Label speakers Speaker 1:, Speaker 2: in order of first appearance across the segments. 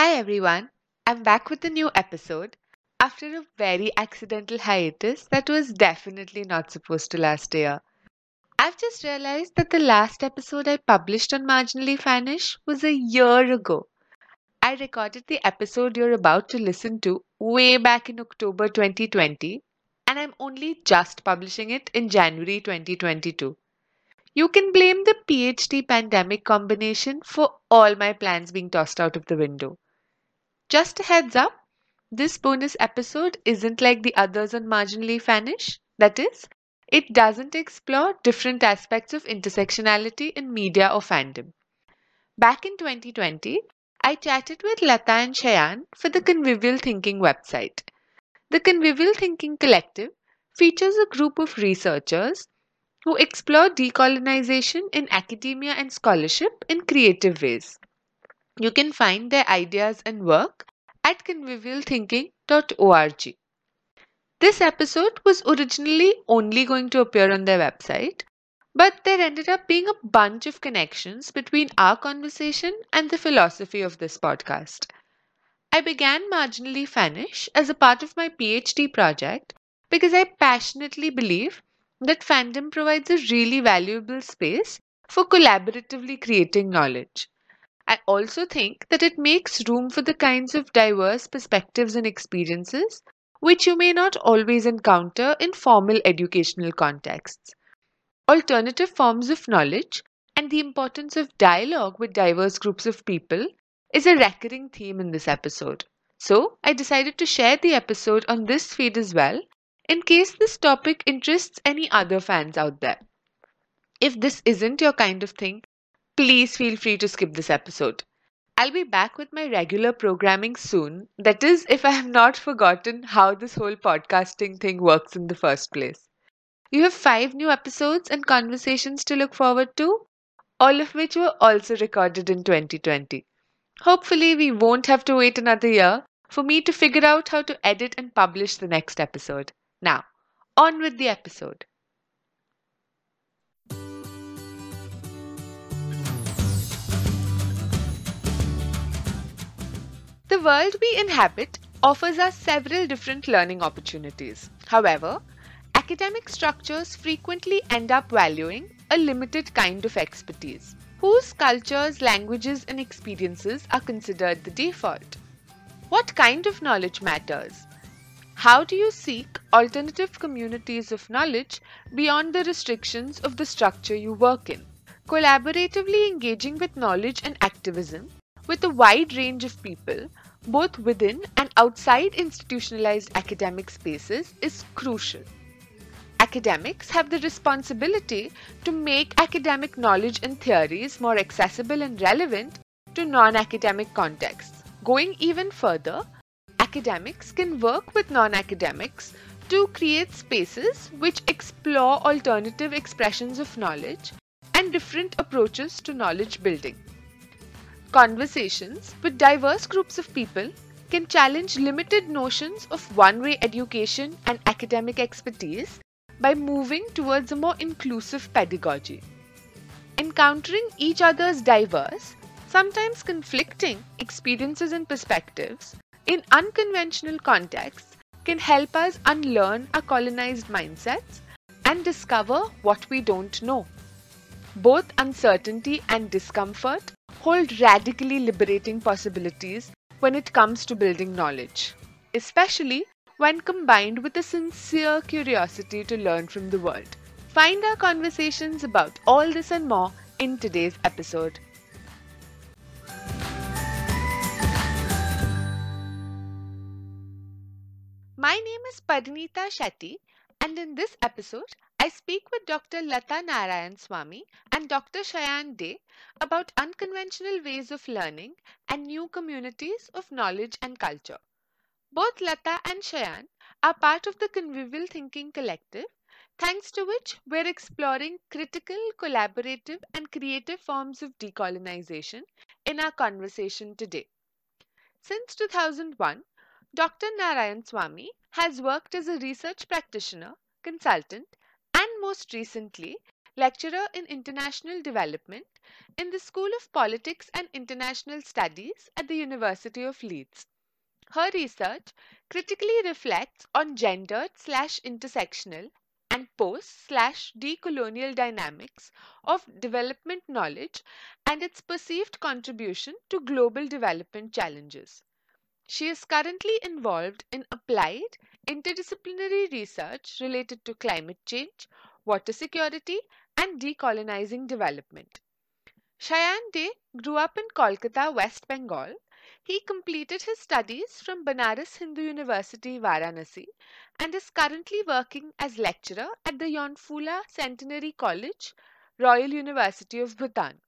Speaker 1: Hi everyone, I'm back with a new episode after a very accidental hiatus that was definitely not supposed to last a year. I've just realized that the last episode I published on Marginally Fannish was a year ago. I recorded the episode you're about to listen to way back in October 2020, and I'm only just publishing it in January 2022. You can blame the PhD pandemic combination for all my plans being tossed out of the window. Just a heads up, this bonus episode isn't like the others on Marginally Fannish. That is, it doesn't explore different aspects of intersectionality in media or fandom. Back in 2020, I chatted with Lata and Shayan for the Convivial Thinking website. The Convivial Thinking Collective features a group of researchers who explore decolonization in academia and scholarship in creative ways. You can find their ideas and work at convivialthinking.org. This episode was originally only going to appear on their website, but there ended up being a bunch of connections between our conversation and the philosophy of this podcast. I began Marginally Fannish as a part of my PhD project because I passionately believe that fandom provides a really valuable space for collaboratively creating knowledge. I also think that it makes room for the kinds of diverse perspectives and experiences which you may not always encounter in formal educational contexts. Alternative forms of knowledge and the importance of dialogue with diverse groups of people is a recurring theme in this episode. So, I decided to share the episode on this feed as well in case this topic interests any other fans out there. If this isn't your kind of thing, please feel free to skip this episode. I'll be back with my regular programming soon. That is, if I have not forgotten how this whole podcasting thing works in the first place. You have five new episodes and conversations to look forward to, all of which were also recorded in 2020. Hopefully, we won't have to wait another year for me to figure out how to edit and publish the next episode. Now, on with the episode. The world we inhabit offers us several different learning opportunities. However, academic structures frequently end up valuing a limited kind of expertise, whose cultures, languages, and experiences are considered the default. What kind of knowledge matters? How do you seek alternative communities of knowledge beyond the restrictions of the structure you work in? Collaboratively engaging with knowledge and activism with a wide range of people, both within and outside institutionalized academic spaces, is crucial. Academics have the responsibility to make academic knowledge and theories more accessible and relevant to non academic contexts. Going even further, academics can work with non academics to create spaces which explore alternative expressions of knowledge and different approaches to knowledge building. Conversations with diverse groups of people can challenge limited notions of one way education and academic expertise by moving towards a more inclusive pedagogy. Encountering each other's diverse, sometimes conflicting experiences and perspectives in unconventional contexts can help us unlearn our colonized mindsets and discover what we don't know. Both uncertainty and discomfort hold radically liberating possibilities when it comes to building knowledge, especially when combined with a sincere curiosity to learn from the world. Find our conversations about all this and more in today's episode. My name is Parinita Shetty, and in this episode, I speak with Dr. Lata Narayanaswamy and Dr. Shayan Dey about unconventional ways of learning and new communities of knowledge and culture. Both Lata and Shayan are part of the Convivial Thinking Collective, thanks to which we're exploring critical, collaborative, and creative forms of decolonization in our conversation today. Since 2001, Dr. Narayanaswamy has worked as a research practitioner, consultant, most recently, lecturer in international development in the School of Politics and International Studies at the University of Leeds. Her research critically reflects on gendered slash intersectional and post slash decolonial dynamics of development knowledge and its perceived contribution to global development challenges. She is currently involved in applied interdisciplinary research related to climate change, water security, and decolonizing development. Shayan Dey grew up in Kolkata, West Bengal. He completed his studies from Banaras Hindu University, Varanasi, and is currently working as lecturer at the Yonphula Centenary College, Royal University of Bhutan.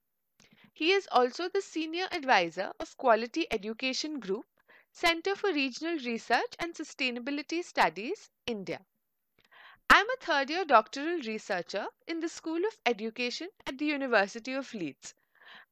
Speaker 1: He is also the senior advisor of Quality Education Group Center for Regional Research and Sustainability Studies, India. I am a third year doctoral researcher in the School of Education at the University of Leeds.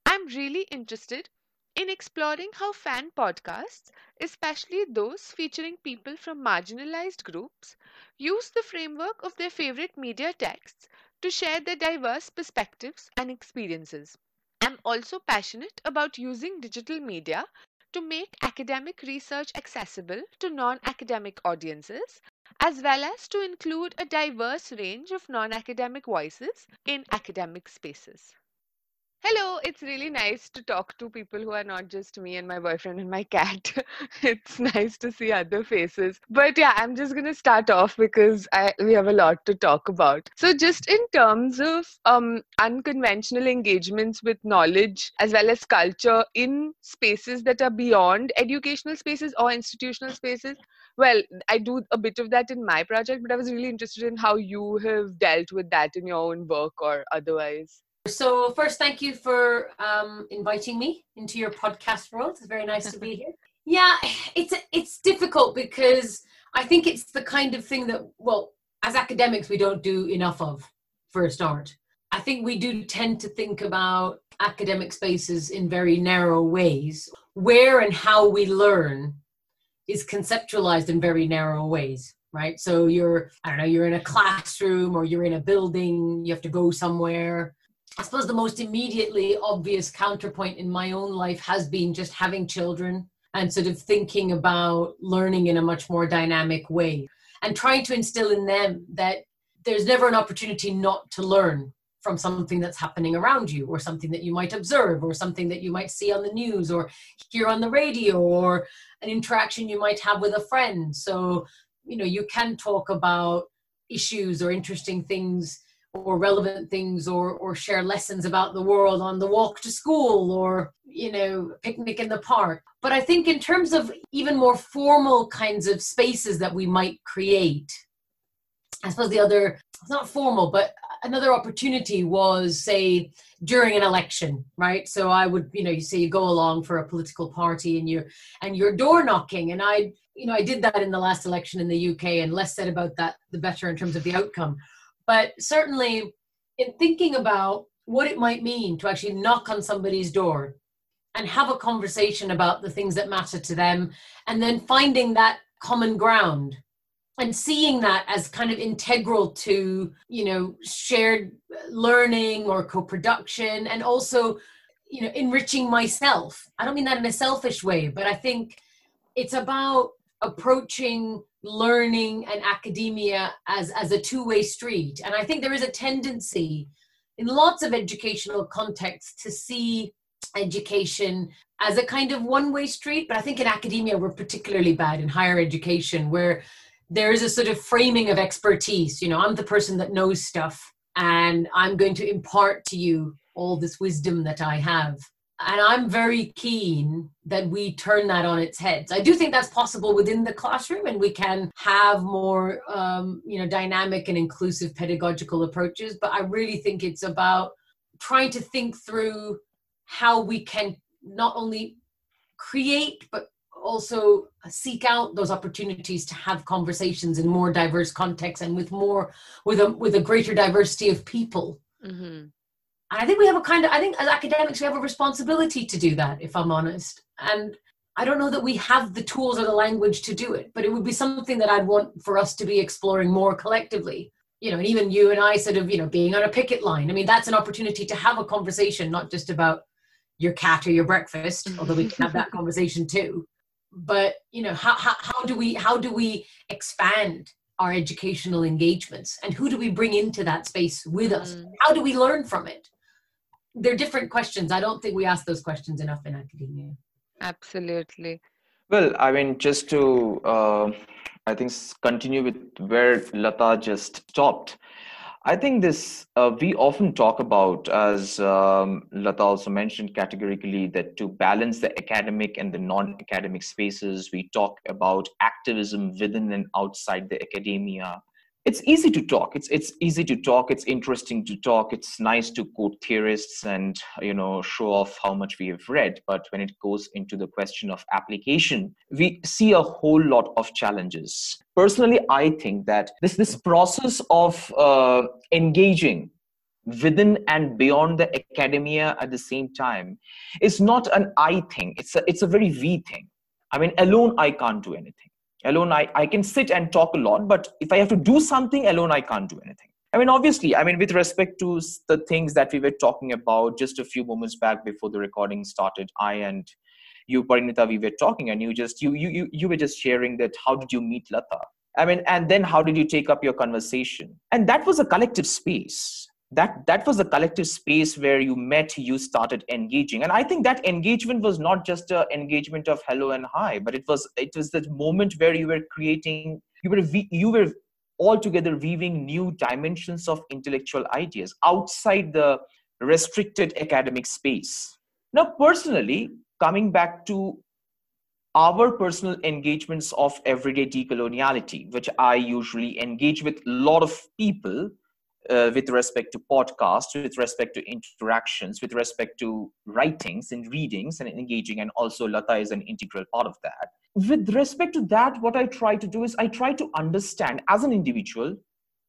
Speaker 1: I'm really interested in exploring how fan podcasts, especially those featuring people from marginalized groups, use the framework of their favorite media texts to share their diverse perspectives and experiences. I'm also passionate about using digital media to make academic research accessible to non academic audiences, as well as to include a diverse range of non academic voices in academic spaces. Hello, it's really nice to talk to people who are not just me and my boyfriend and my cat. it's nice to see other faces. But yeah, I'm just going to start off because I, we have a lot to talk about. So, just in terms of um, unconventional engagements with knowledge as well as culture in spaces that are beyond educational spaces or institutional spaces, well, I do a bit of that in my project, but I was really interested in how you have dealt with that in your own work or otherwise.
Speaker 2: So first, thank you for um, inviting me into your podcast world. It's very nice to be here. Yeah, it's it's difficult because I think it's the kind of thing that well, as academics, we don't do enough of for a start. I think we do tend to think about academic spaces in very narrow ways. Where and how we learn is conceptualized in very narrow ways right so you're i don't know you're in a classroom or you're in a building you have to go somewhere I suppose the most immediately obvious counterpoint in my own life has been just having children and sort of thinking about learning in a much more dynamic way and trying to instill in them that there's never an opportunity not to learn from something that's happening around you or something that you might observe or something that you might see on the news or hear on the radio or an interaction you might have with a friend. So you know you can talk about issues or interesting things or relevant things or or share lessons about the world on the walk to school or you know picnic in the park. But i think in terms of even more formal kinds of spaces that we might create i suppose the other it's not formal but another opportunity was say during an election right? So i would you know you say you go along for a political party and you're and you're door knocking. And i you know i did that in the last election in the uk and less said about that the better in terms of the outcome but certainly, in thinking about what it might mean to actually knock on somebody's door and have a conversation about the things that matter to them, and then finding that common ground and seeing that as kind of integral to you know shared learning or co-production and also you know enriching myself. I don't mean that in a selfish way but i think it's about approaching learning and academia as as a two-way street. And i think there is a tendency in lots of educational contexts to see education as a kind of one-way street but i think in academia we're particularly bad in higher education where there is a sort of framing of expertise. You know i'm the person that knows stuff and i'm going to impart to you all this wisdom that i have and i'm very keen that we turn that on its head i do think that's possible within the classroom and we can have more um, you know dynamic and inclusive pedagogical approaches but i really think it's about trying to think through how we can not only create but also seek out those opportunities to have conversations in more diverse contexts and with more with a with a greater diversity of people mm-hmm. I think we have a kind of, I think as academics, we have a responsibility to do that, if I'm honest. And I don't know that we have the tools or the language to do it, but it would be something that I'd want for us to be exploring more collectively. you know, and even you and I sort of, you know, being on a picket line. I mean, that's an opportunity to have a conversation, not just about your cat or your breakfast, although we can have that conversation too. But you know, how, how, how do we how do we expand our educational engagements and who do we bring into that space with us? Mm. How do we learn from it? They're different questions. I don't think we ask those questions enough in academia.
Speaker 1: Absolutely.
Speaker 3: Well, I mean, just to uh, I think continue with where Lata just stopped. I think this uh, we often talk about, as um, Lata also mentioned categorically, that to balance the academic and the non-academic spaces, we talk about activism within and outside the academia it's easy to talk. It's it's easy to talk. It's interesting to talk. It's nice to quote theorists and you know show off how much we have read. But when it goes into the question of application we see a whole lot of challenges. Personally i think that this this process of uh, engaging within and beyond the academia at the same time is not an i thing. It's a, it's a very we thing. I mean alone i can't do anything alone I, I can sit and talk a lot but if i have to do something alone i can't do anything. I mean obviously i mean with respect to the things that we were talking about just a few moments back before the recording started i and you parinita we were talking and you just you you you, you were just sharing that how did you meet lata? I mean and then how did you take up your conversation? And that was a collective space that that was a collective space where you met you started engaging. And i think that engagement was not just an engagement of hello and hi but it was it was that moment where you were creating you were you were altogether weaving new dimensions of intellectual ideas outside the restricted academic space. Now personally coming back to our personal engagements of everyday decoloniality which i usually engage with a lot of people uh, with respect to podcasts, with respect to interactions, with respect to writings and readings and engaging, and also Lata is an integral part of that. With respect to that, what I try to do is I try to understand as an individual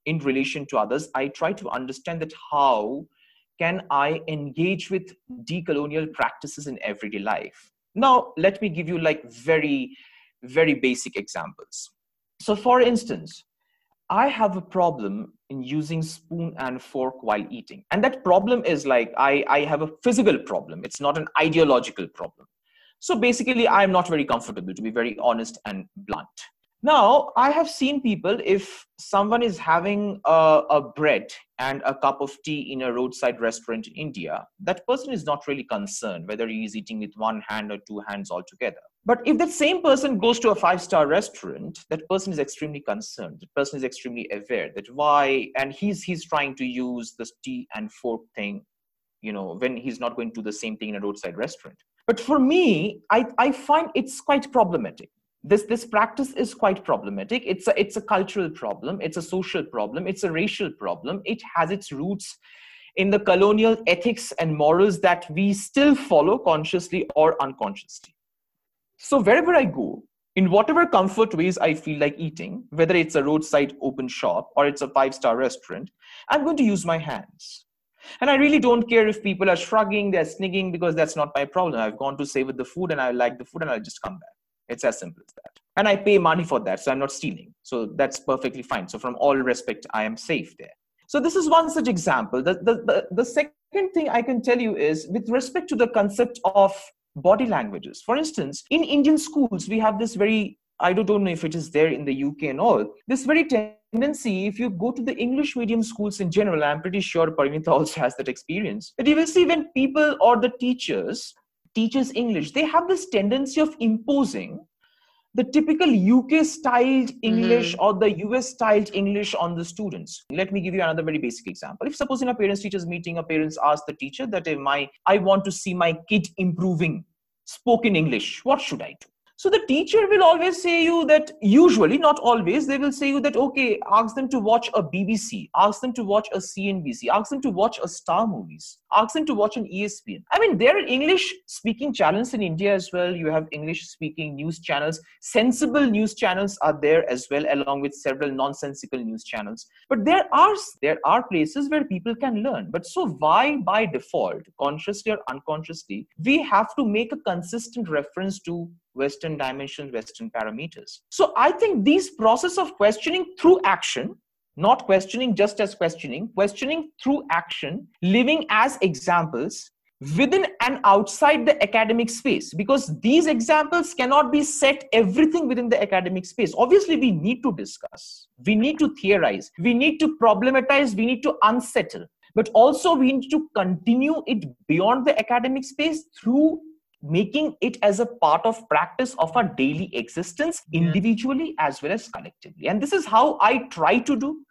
Speaker 3: in relation to others, I try to understand that how can I engage with decolonial practices in everyday life. Now, let me give you like very, very basic examples. So, for instance, I have a problem in using spoon and fork while eating. And that problem is like I, I have a physical problem. It's not an ideological problem. So basically, I'm not very comfortable, to be very honest and blunt. Now, I have seen people, if someone is having a, a, bread and a cup of tea in a roadside restaurant in India, that person is not really concerned whether he is eating with one hand or two hands altogether. But if that same person goes to a five star restaurant, that person is extremely concerned. The person is extremely aware that why, and he's he's trying to use this tea and fork thing, you know, when he's not going to do the same thing in a roadside restaurant. But for me, I, I find it's quite problematic this this practice is quite problematic. It's a it's a cultural problem. It's a social problem. It's a racial problem. It has its roots in the colonial ethics and morals that we still follow consciously or unconsciously. So wherever i go in whatever comfort ways i feel like eating whether it's a roadside open shop or it's a five star restaurant i'm going to use my hands. And i really don't care if people are shrugging they're snigging because that's not my problem. I've gone to savor the food and i like the food and i'll just come back it's as simple as that. And I pay money for that, so I'm not stealing. So that's perfectly fine. So from all respect, I am safe there. So this is one such example. The, the, the, the second thing I can tell you is with respect to the concept of body languages. For instance, in Indian schools, we have this very I don't know if it is there in the UK and all. This very tendency, if you go to the English medium schools in general, I'm pretty sure Parinita also has that experience, that you will see when people or the teachers teaches English, they have this tendency of imposing the typical UK styled English mm-hmm. or the US styled English on the students. Let me give you another very basic example. If suppose in a parents teachers meeting, a parents ask the teacher that if my I want to see my kid improving spoken English, what should I do? So the teacher will always say you that usually, not always, they will say you that okay, ask them to watch a BBC, ask them to watch a CNBC, ask them to watch a Star movies, ask them to watch an ESPN. I mean, there are English speaking channels in India as well. You have English speaking news channels. Sensible news channels are there as well, along with several nonsensical news channels. But there are there are places where people can learn. But so why by default, consciously or unconsciously, we have to make a consistent reference to Western dimensions, Western parameters. So I think these process of questioning through action, not questioning just as questioning, questioning through action, living as examples within and outside the academic space because these examples cannot be set everything within the academic space obviously we need to discuss we need to theorize we need to problematize we need to unsettle but also we need to continue it beyond the academic space through making it as a part of practice of our daily existence individually as well as collectively. And this is how i try to do.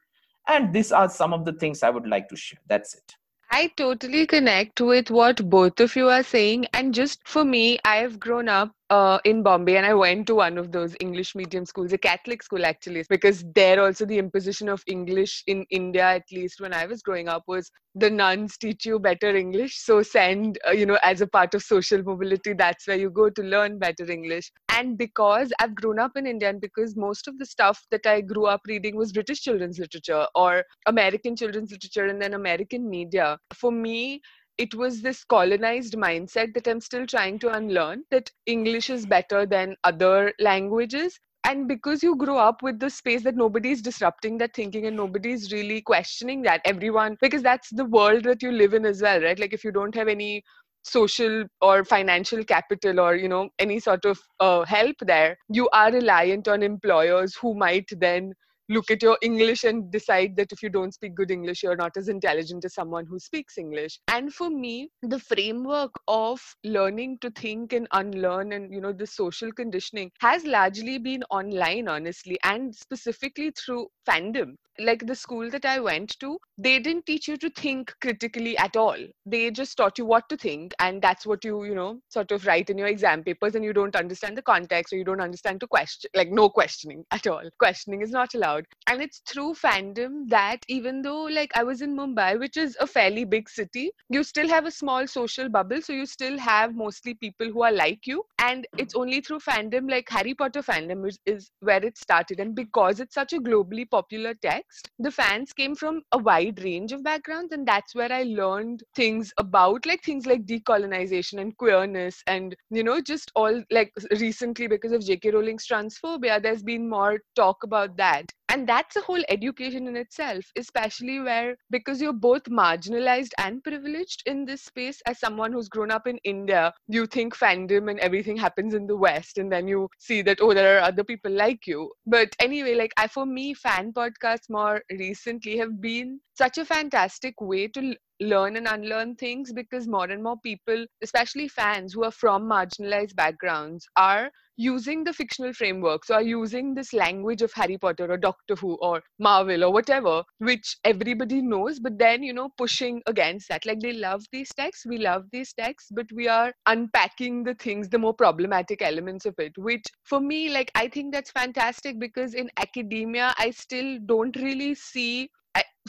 Speaker 3: And these are some of the things i would like to share. That's it.
Speaker 1: I totally connect with what both of you are saying. And just for me, I've grown up uh, in Bombay and I went to one of those English medium schools, a Catholic school actually, because there also the imposition of English in India, at least when I was growing up, was the nuns teach you better English. So send, uh, you know, as a part of social mobility, that's where you go to learn better English. And because I've grown up in India and because most of the stuff that I grew up reading was British children's literature or American children's literature and then American media, for me, it was this colonized mindset that I'm still trying to unlearn that English is better than other languages. And because you grow up with the space that nobody's disrupting that thinking and nobody's really questioning that, everyone, because that's the world that you live in as well, right? Like if you don't have any social or financial capital or you know any sort of uh, help there you are reliant on employers who might then look at your English and decide that if you don't speak good English, you're not as intelligent as someone who speaks English. And for me, the framework of learning to think and unlearn and, you know, the social conditioning has largely been online, honestly, and specifically through fandom like the school that I went to, they didn't teach you to think critically at all. They just taught you what to think, and that's what you, you know, sort of write in your exam papers, and you don't understand the context or you don't understand to question, like no questioning at all. Questioning is not allowed. And it's through fandom that even though, like, I was in Mumbai, which is a fairly big city, you still have a small social bubble, so you still have mostly people who are like you. And it's only through fandom, like Harry Potter fandom, is, is where it started. And because it's such a globally popular text, the fans came from a wide range of backgrounds, and that's where I learned things about like things like decolonization and queerness, and you know, just all like recently because of J.K. Rowling's transphobia, there's been more talk about that and that's a whole education in itself especially where because you're both marginalized and privileged in this space as someone who's grown up in india you think fandom and everything happens in the west and then you see that oh there are other people like you. But anyway like i for me fan podcasts more recently have been such a fantastic way to learn and unlearn things because more and more people, especially fans who are from marginalized backgrounds, are using the fictional frameworks or using this language of Harry Potter or Doctor Who or Marvel or whatever, which everybody knows, but then, you know, pushing against that. Like they love these texts, we love these texts, but we are unpacking the things, the more problematic elements of it, which for me, like, I think that's fantastic because in academia, I still don't really see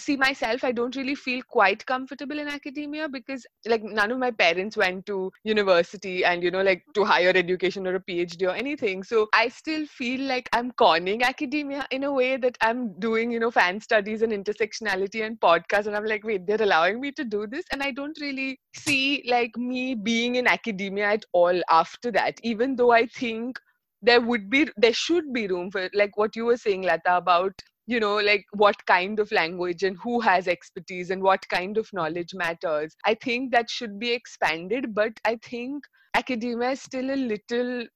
Speaker 1: see myself, I don't really feel quite comfortable in academia because, like, none of my parents went to university and, you know, like to higher education or a PhD or anything. So I still feel like I'm conning academia in a way that I'm doing, you know, fan studies and intersectionality and podcasts. And I'm like, wait, they're allowing me to do this. And I don't really see like me being in academia at all after that, even though I think there would be there should be room for like what you were saying lata about you know like what kind of language and who has expertise and what kind of knowledge matters. I think that should be expanded but i think academia is still a little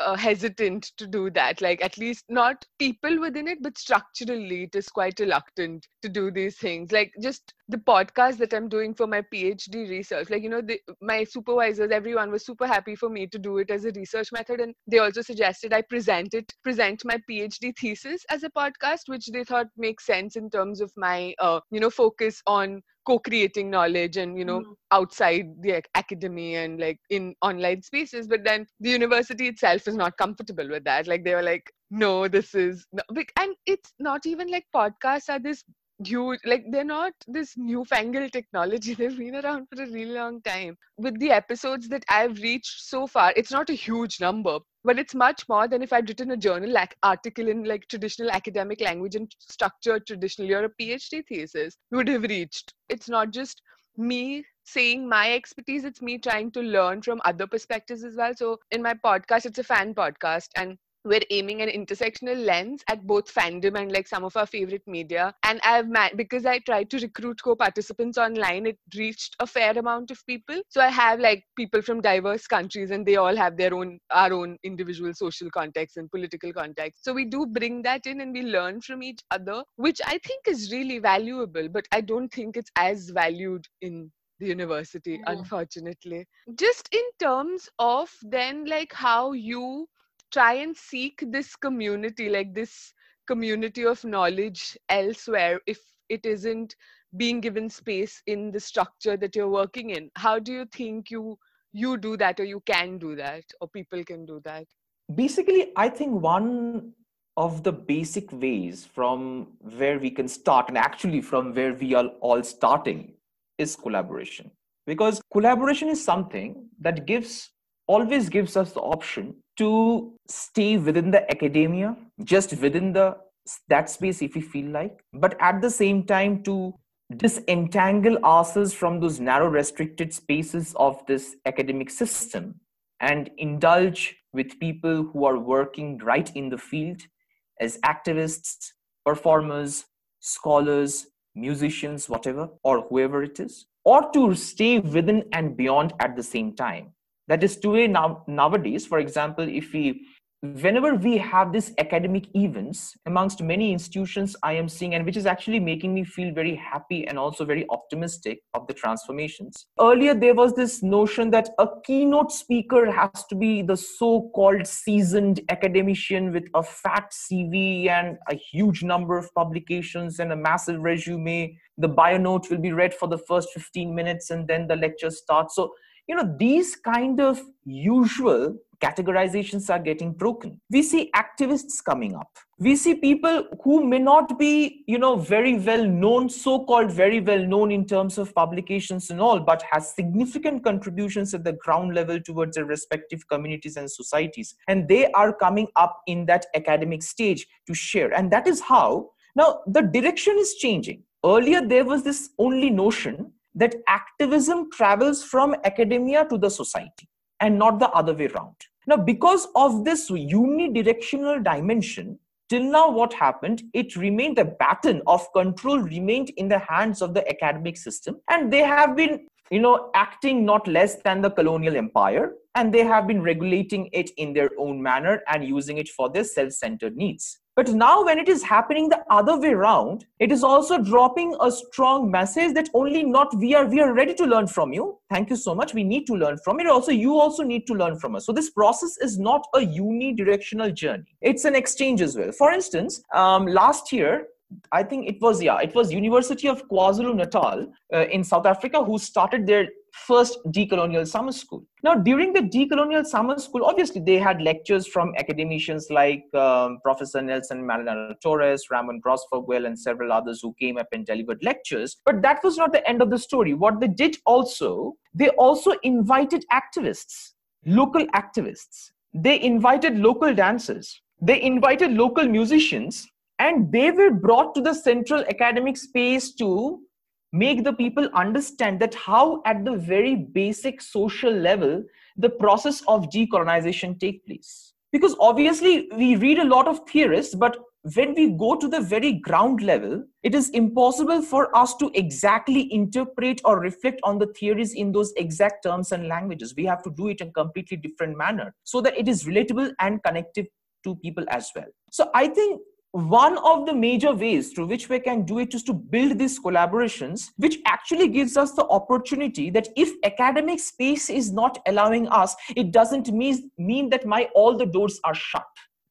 Speaker 1: uh, hesitant to do that. Like at least not people within it but structurally it is quite reluctant to do these things. Like just the podcast that i'm doing for my phd research like you know the, my supervisors everyone was super happy for me to do it as a research method and they also suggested i present it present my phd thesis as a podcast which they thought makes sense in terms of my uh, you know focus on co-creating knowledge and you know mm. outside the academy and like in online spaces but then the university itself is not comfortable with that like they were like no this is no. and it's not even like podcasts are this huge like they're not this newfangled technology. They've been around for a really long time. With the episodes that i've reached so far it's not a huge number but it's much more than if i'd written a journal like article in like traditional academic language and structured traditionally or a phd thesis would have reached. It's not just me saying my expertise it's me trying to learn from other perspectives as well. So in my podcast it's a fan podcast and we're aiming an intersectional lens at both fandom and like some of our favorite media. And i've because i tried to recruit co-participants online it reached a fair amount of people. So i have like people from diverse countries and they all have their own our own individual social context and political context. So we do bring that in and we learn from each other which i think is really valuable but i don't think it's as valued in the university
Speaker 2: Yeah.
Speaker 1: unfortunately. Just in terms of then like how you try and seek this community like this community of knowledge elsewhere if it isn't being given space in the structure that you're working in. How do you think you you do that or you can do that or people can do that?
Speaker 3: Basically i think one of the basic ways from where we can start and actually from where we are all starting is collaboration. Because collaboration is something that gives always gives us the option to stay within the academia just within the that space if we feel like but at the same time to disentangle ourselves from those narrow restricted spaces of this academic system and indulge with people who are working right in the field as activists performers scholars musicians whatever or whoever it is or to stay within and beyond at the same time that is today now nowadays for example if we whenever we have these academic events amongst many institutions i am seeing and which is actually making me feel very happy and also very optimistic of the transformations. Earlier there was this notion that a keynote speaker has to be the so called seasoned academician with a fat cv and a huge number of publications and a massive resume. The bio note will be read for the first 15 minutes and then the lecture starts. So you know these kind of usual categorizations are getting broken. We see activists coming up. We see people who may not be you know very well known so called very well known in terms of publications and all but has significant contributions at the ground level towards their respective communities and societies. And they are coming up in that academic stage to share. And that is how now the direction is changing. Earlier there was this only notion that activism travels from academia to the society and not the other way around. Now, because of this unidirectional dimension, till now what happened it remained the baton of control remained in the hands of the academic system and they have been you know acting not less than the colonial empire and they have been regulating it in their own manner and using it for their self-centered needs but now, when it is happening the other way around, it is also dropping a strong message that only not we are we are ready to learn from you. Thank you so much. We need to learn from it. Also, you also need to learn from us. So this process is not a unidirectional journey. It's an exchange as well. For instance, um, last year I think it was yeah, it was University of KwaZulu Natal uh, in South Africa who started their first decolonial summer school. Now, during the decolonial summer school, obviously they had lectures from academicians like um, Professor Nelson Maldonado Torres, Ramon Grosfoguel, and several others who came up and delivered lectures. But that was not the end of the story. What they did also, they also invited activists, local activists. They invited local dancers. They invited local musicians and they were brought to the central academic space to make the people understand that how at the very basic social level the process of decolonization take place. Because obviously we read a lot of theorists but when we go to the very ground level it is impossible for us to exactly interpret or reflect on the theories in those exact terms and languages. We have to do it in completely different manner so that it is relatable and connective to people as well. So i think one of the major ways through which we can do it is to build these collaborations which actually gives us the opportunity that if academic space is not allowing us it doesn't mean, mean that my all the doors are shut.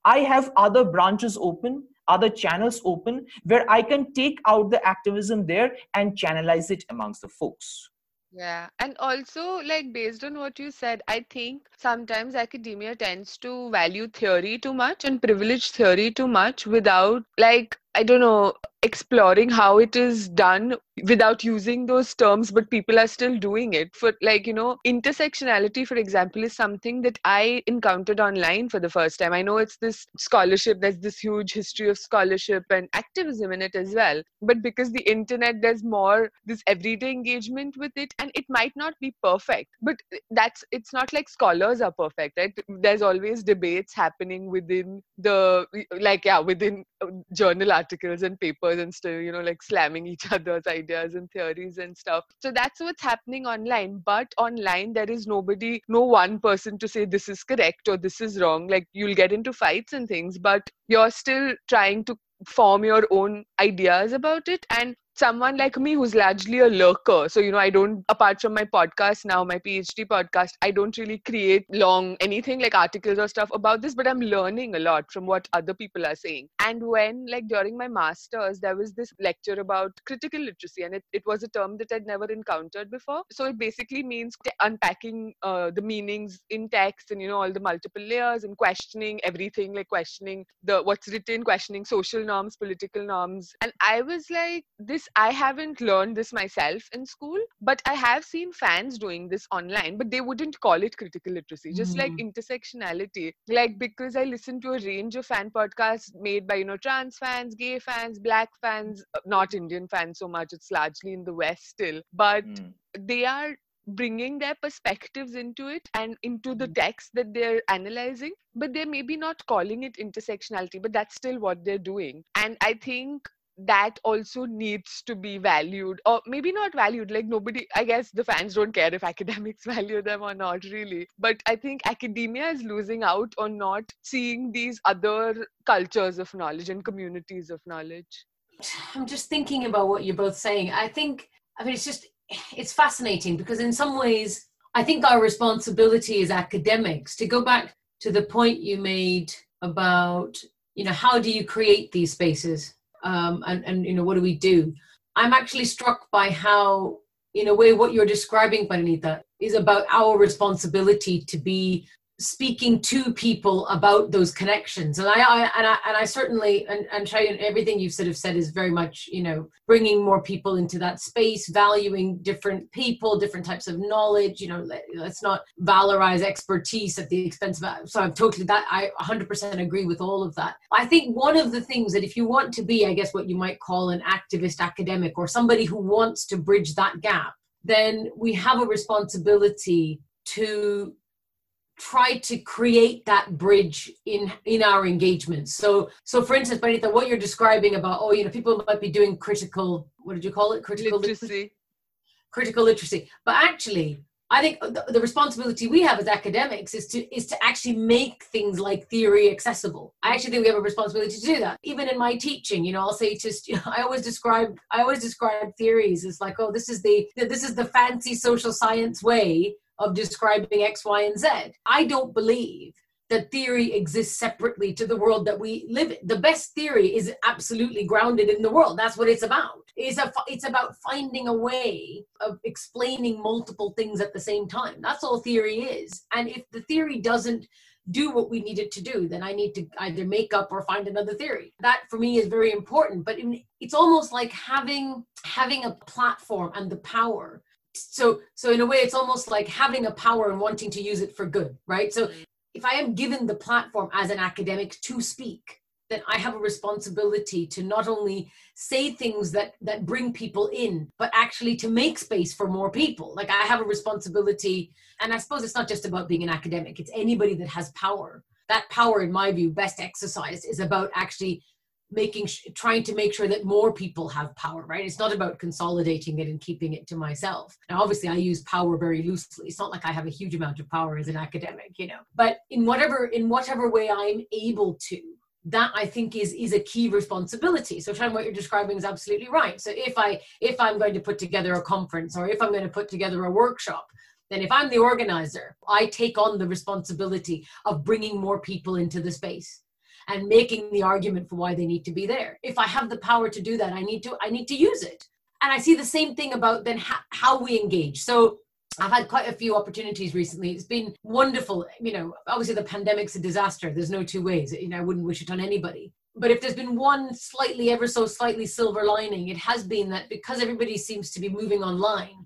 Speaker 3: I have other branches open other channels open where i can take out the activism there and channelize it amongst the folks
Speaker 1: Yeah, and also like based on what you said, I think sometimes academia tends to value theory too much and privilege theory too much without like I don't know exploring how it is done without using those terms but people are still doing it. For like you know intersectionality for example is something that i encountered online for the first time. I know it's this scholarship there's this huge history of scholarship and activism in it as well. But because the internet there's more this everyday engagement with it and it might not be perfect but that's it's not like scholars are perfect right? There's always debates happening within the like yeah within uh, journal articles and papers and still you know like slamming each other's ideas ideas and theories and stuff. So that's what's happening online. But online, there is nobody, no one person to say this is correct or this is wrong. Like you'll get into fights and things, but you're still trying to form your own ideas about it and someone like me who's largely a lurker. So you know i don't apart from my podcast now my phd podcast i don't really create long anything like articles or stuff about this but i'm learning a lot from what other people are saying. And when like during my masters there was this lecture about critical literacy and it, it was a term that i'd never encountered before. So it basically means unpacking uh, the meanings in text and you know all the multiple layers and questioning everything like questioning the what's written questioning social norms political norms. And i was like this this i haven't learned this myself in school but i have seen fans doing this online but they wouldn't call it critical literacy just mm. like intersectionality like because i listen to a range of fan podcasts made by you know trans fans gay fans black fans uh, not indian fans so much it's largely in the west still but mm. they are bringing their perspectives into it and into the mm. text that they're analyzing but they're maybe not calling it intersectionality but that's still what they're doing and i think that also needs to be valued or maybe not valued like nobody i guess the fans don't care if academics value them or not really. But i think academia is losing out on not seeing these other cultures of knowledge and communities of knowledge.
Speaker 2: I'm just thinking about what you're both saying. I think i mean it's just it's fascinating because in some ways i think our responsibility as academics to go back to the point you made about you know how do you create these spaces um, and, and you know what do we do? I'm actually struck by how in a way what you're describing Parinita, is about our responsibility to be speaking to people about those connections. And i, I and i and i certainly and and try everything you've sort of said is very much you know bringing more people into that space valuing different people different types of knowledge you know let, us not valorize expertise at the expense of so i'm totally that i 100% agree with all of that. I think one of the things that if you want to be i guess what you might call an activist academic or somebody who wants to bridge that gap then we have a responsibility to try to create that bridge in in our engagements so so for instance Benita, what you're describing about oh you know people might be doing critical what did you call it critical
Speaker 1: literacy, literacy.
Speaker 2: critical literacy but actually I think the, the, responsibility we have as academics is to is to actually make things like theory accessible. I actually think we have a responsibility to do that. Even in my teaching, you know, I'll say to I always describe I always describe theories as like, oh, this is the this is the fancy social science way of describing X, Y, and Z. I don't believe that theory exists separately to the world that we live in. The best theory is absolutely grounded in the world. That's what it's about. It's, a, it's about finding a way of explaining multiple things at the same time. That's all theory is. And if the theory doesn't do what we need it to do, then I need to either make up or find another theory. That for me is very important. But it's almost like having having a platform and the power so so in a way it's almost like having a power and wanting to use it for good right? So mm-hmm. if i am given the platform as an academic to speak then i have a responsibility to not only say things that that bring people in but actually to make space for more people. Like i have a responsibility and i suppose it's not just about being an academic it's anybody that has power. That power in my view best exercised is about actually making trying to make sure that more people have power right? It's not about consolidating it and keeping it to myself. Now obviously i use power very loosely. It's not like i have a huge amount of power as an academic you know? But in whatever in whatever way i'm able to that i think is is a key responsibility. So trying what you're describing is absolutely right. So if i if i'm going to put together a conference or if i'm going to put together a workshop then if i'm the organizer i take on the responsibility of bringing more people into the space and making the argument for why they need to be there if i have the power to do that i need to i need to use it and i see the same thing about then how, how we engage so I've had quite a few opportunities recently. It's been wonderful. You know, obviously the pandemic's a disaster. There's no two ways. You know, I wouldn't wish it on anybody. But if there's been one slightly, ever so slightly silver lining, it has been that because everybody seems to be moving online,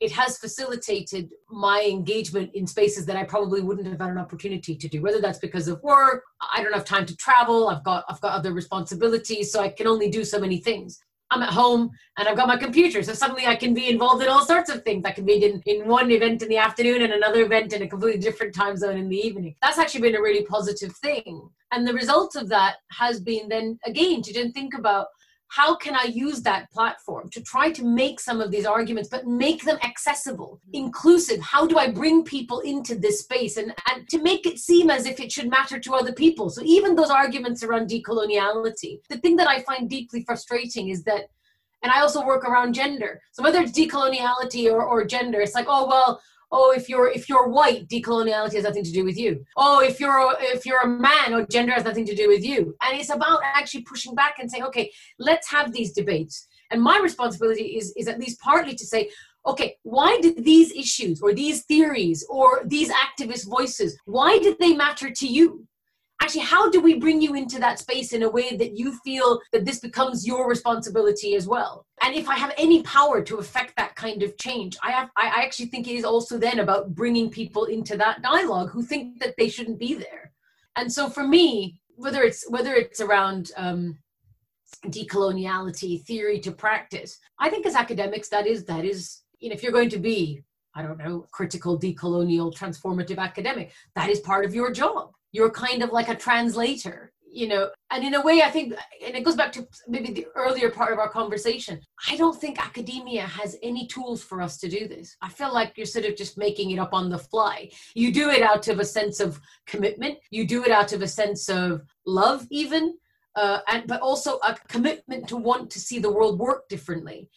Speaker 2: it has facilitated my engagement in spaces that I probably wouldn't have had an opportunity to do. Whether that's because of work, I don't have time to travel, I've got I've got other responsibilities, so I can only do so many things. I'm at home and I've got my computer. So suddenly I can be involved in all sorts of things. I can be in, in one event in the afternoon and another event in a completely different time zone in the evening. That's actually been a really positive thing. And the result of that has been then, again, to then think about how can I use that platform to try to make some of these arguments, but make them accessible, mm-hmm. inclusive? How do I bring people into this space and, and to make it seem as if it should matter to other people? So, even those arguments around decoloniality, the thing that I find deeply frustrating is that, and I also work around gender. So, whether it's decoloniality or, or gender, it's like, oh, well, oh if you're if you're white decoloniality has nothing to do with you. Oh if you're if you're a man or gender has nothing to do with you. And it's about actually pushing back and saying okay let's have these debates. And my responsibility is is at least partly to say okay why did these issues or these theories or these activist voices why did they matter to you actually how do we bring you into that space in a way that you feel that this becomes your responsibility as well? And if i have any power to affect that kind of change i have i actually think it is also then about bringing people into that dialogue who think that they shouldn't be there. And so for me whether it's whether it's around um, decoloniality theory to practice i think as academics that is that is you know if you're going to be i don't know critical decolonial transformative academic that is part of your job you're kind of like a translator you know? And in a way i think and it goes back to maybe the earlier part of our conversation i don't think academia has any tools for us to do this. I feel like you're sort of just making it up on the fly. You do it out of a sense of commitment. You do it out of a sense of love even uh, and but also a commitment to want to see the world work differently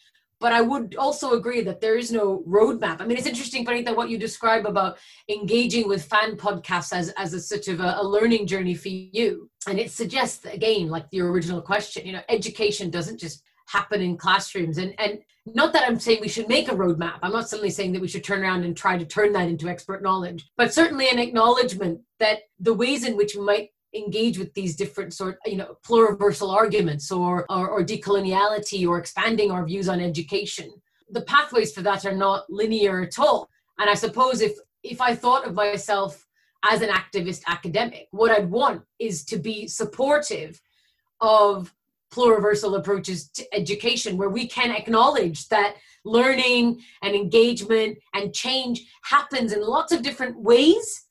Speaker 2: but I would also agree that there is no roadmap. I mean, it's interesting, that what you describe about engaging with fan podcasts as, as a sort of a, a learning journey for you. And it suggests, again, like your original question, you know, education doesn't just happen in classrooms. And, and not that I'm saying we should make a roadmap. I'm not suddenly saying that we should turn around and try to turn that into expert knowledge, but certainly an acknowledgement that the ways in which we might engage with these different sort you know pluriversal arguments or, or or decoloniality or expanding our views on education. The pathways for that are not linear at all. And i suppose if if i thought of myself as an activist academic what i'd want is to be supportive of pluriversal approaches to education where we can acknowledge that learning and engagement and change happens in lots of different ways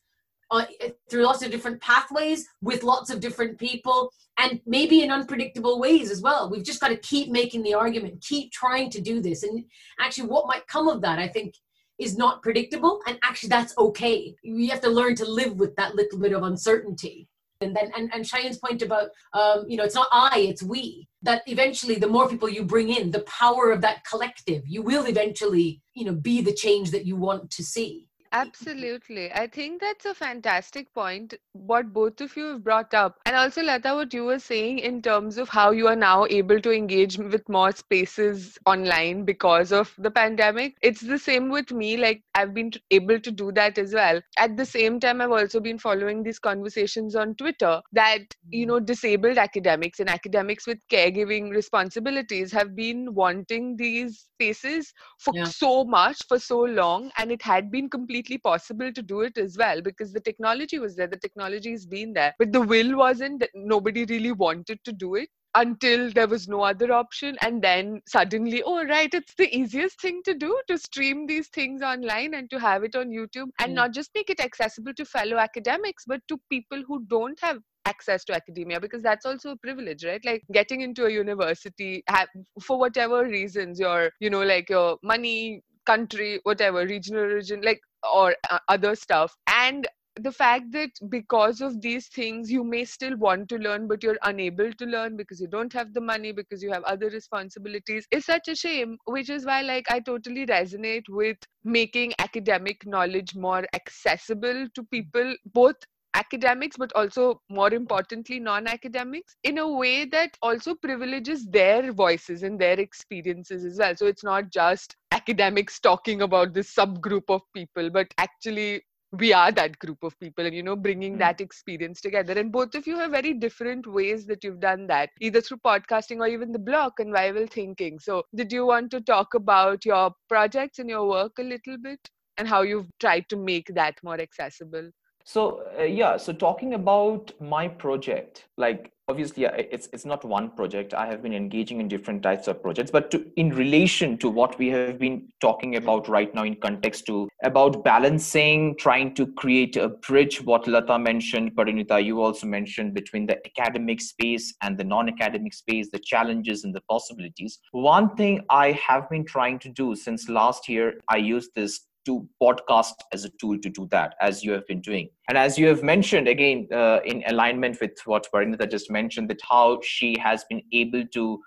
Speaker 2: uh, through lots of different pathways with lots of different people and maybe in unpredictable ways as well. We've just got to keep making the argument, keep trying to do this. And actually, what might come of that, I think, is not predictable. And actually, that's okay. We have to learn to live with that little bit of uncertainty. And then, and, and Shayan's point about, um, you know, it's not I, it's we. That eventually, the more people you bring in, the power of that collective, you will eventually, you know, be the change that you want to see.
Speaker 1: Absolutely. I think that's a fantastic point, what both of you have brought up. And also, Lata, what you were saying in terms of how you are now able to engage with more spaces online because of the pandemic. It's the same with me. Like, I've been able to do that as well. At the same time, I've also been following these conversations on Twitter that, you mm. know, disabled academics and academics with caregiving responsibilities have been wanting these spaces for yeah. so much, for so long. And it had been completely completely possible to do it as well because the technology was there the technology has been there but the will wasn't nobody really wanted to do it until there was no other option and then suddenly oh right it's the easiest thing to do to stream these things online and to have it on youtube and mm. not just make it accessible to fellow academics but to people who don't have access to academia because that's also a privilege right like getting into a university have, for whatever reasons your you know like your money country whatever regional origin like or uh, other stuff. And the fact that because of these things you may still want to learn but you're unable to learn because you don't have the money because you have other responsibilities is such a shame which is why like i totally resonate with making academic knowledge more accessible to people both academics but also more importantly non-academics in a way that also privileges their voices and their experiences as well. So it's not just academics talking about this subgroup of people but actually we are that group of people and you know bringing
Speaker 3: Mm.
Speaker 1: that experience together. And both of you have very different ways that you've done that either through podcasting or even the blog convivial thinking. So did you want to talk about your projects and your work a little bit and how you've tried to make that more accessible
Speaker 3: So uh, yeah, so talking about my project, like obviously it's it's not one project. I have been engaging in different types of projects, but to, in relation to what we have been talking about right now in context to about balancing, trying to create a bridge. What Lata mentioned, Parinita, you also mentioned between the academic space and the non-academic space, the challenges and the possibilities. One thing I have been trying to do since last year, I used this to podcast as a tool to do that, as you have been doing. And as you have mentioned, again, uh, in alignment with what Parinita just mentioned, that how she has been able to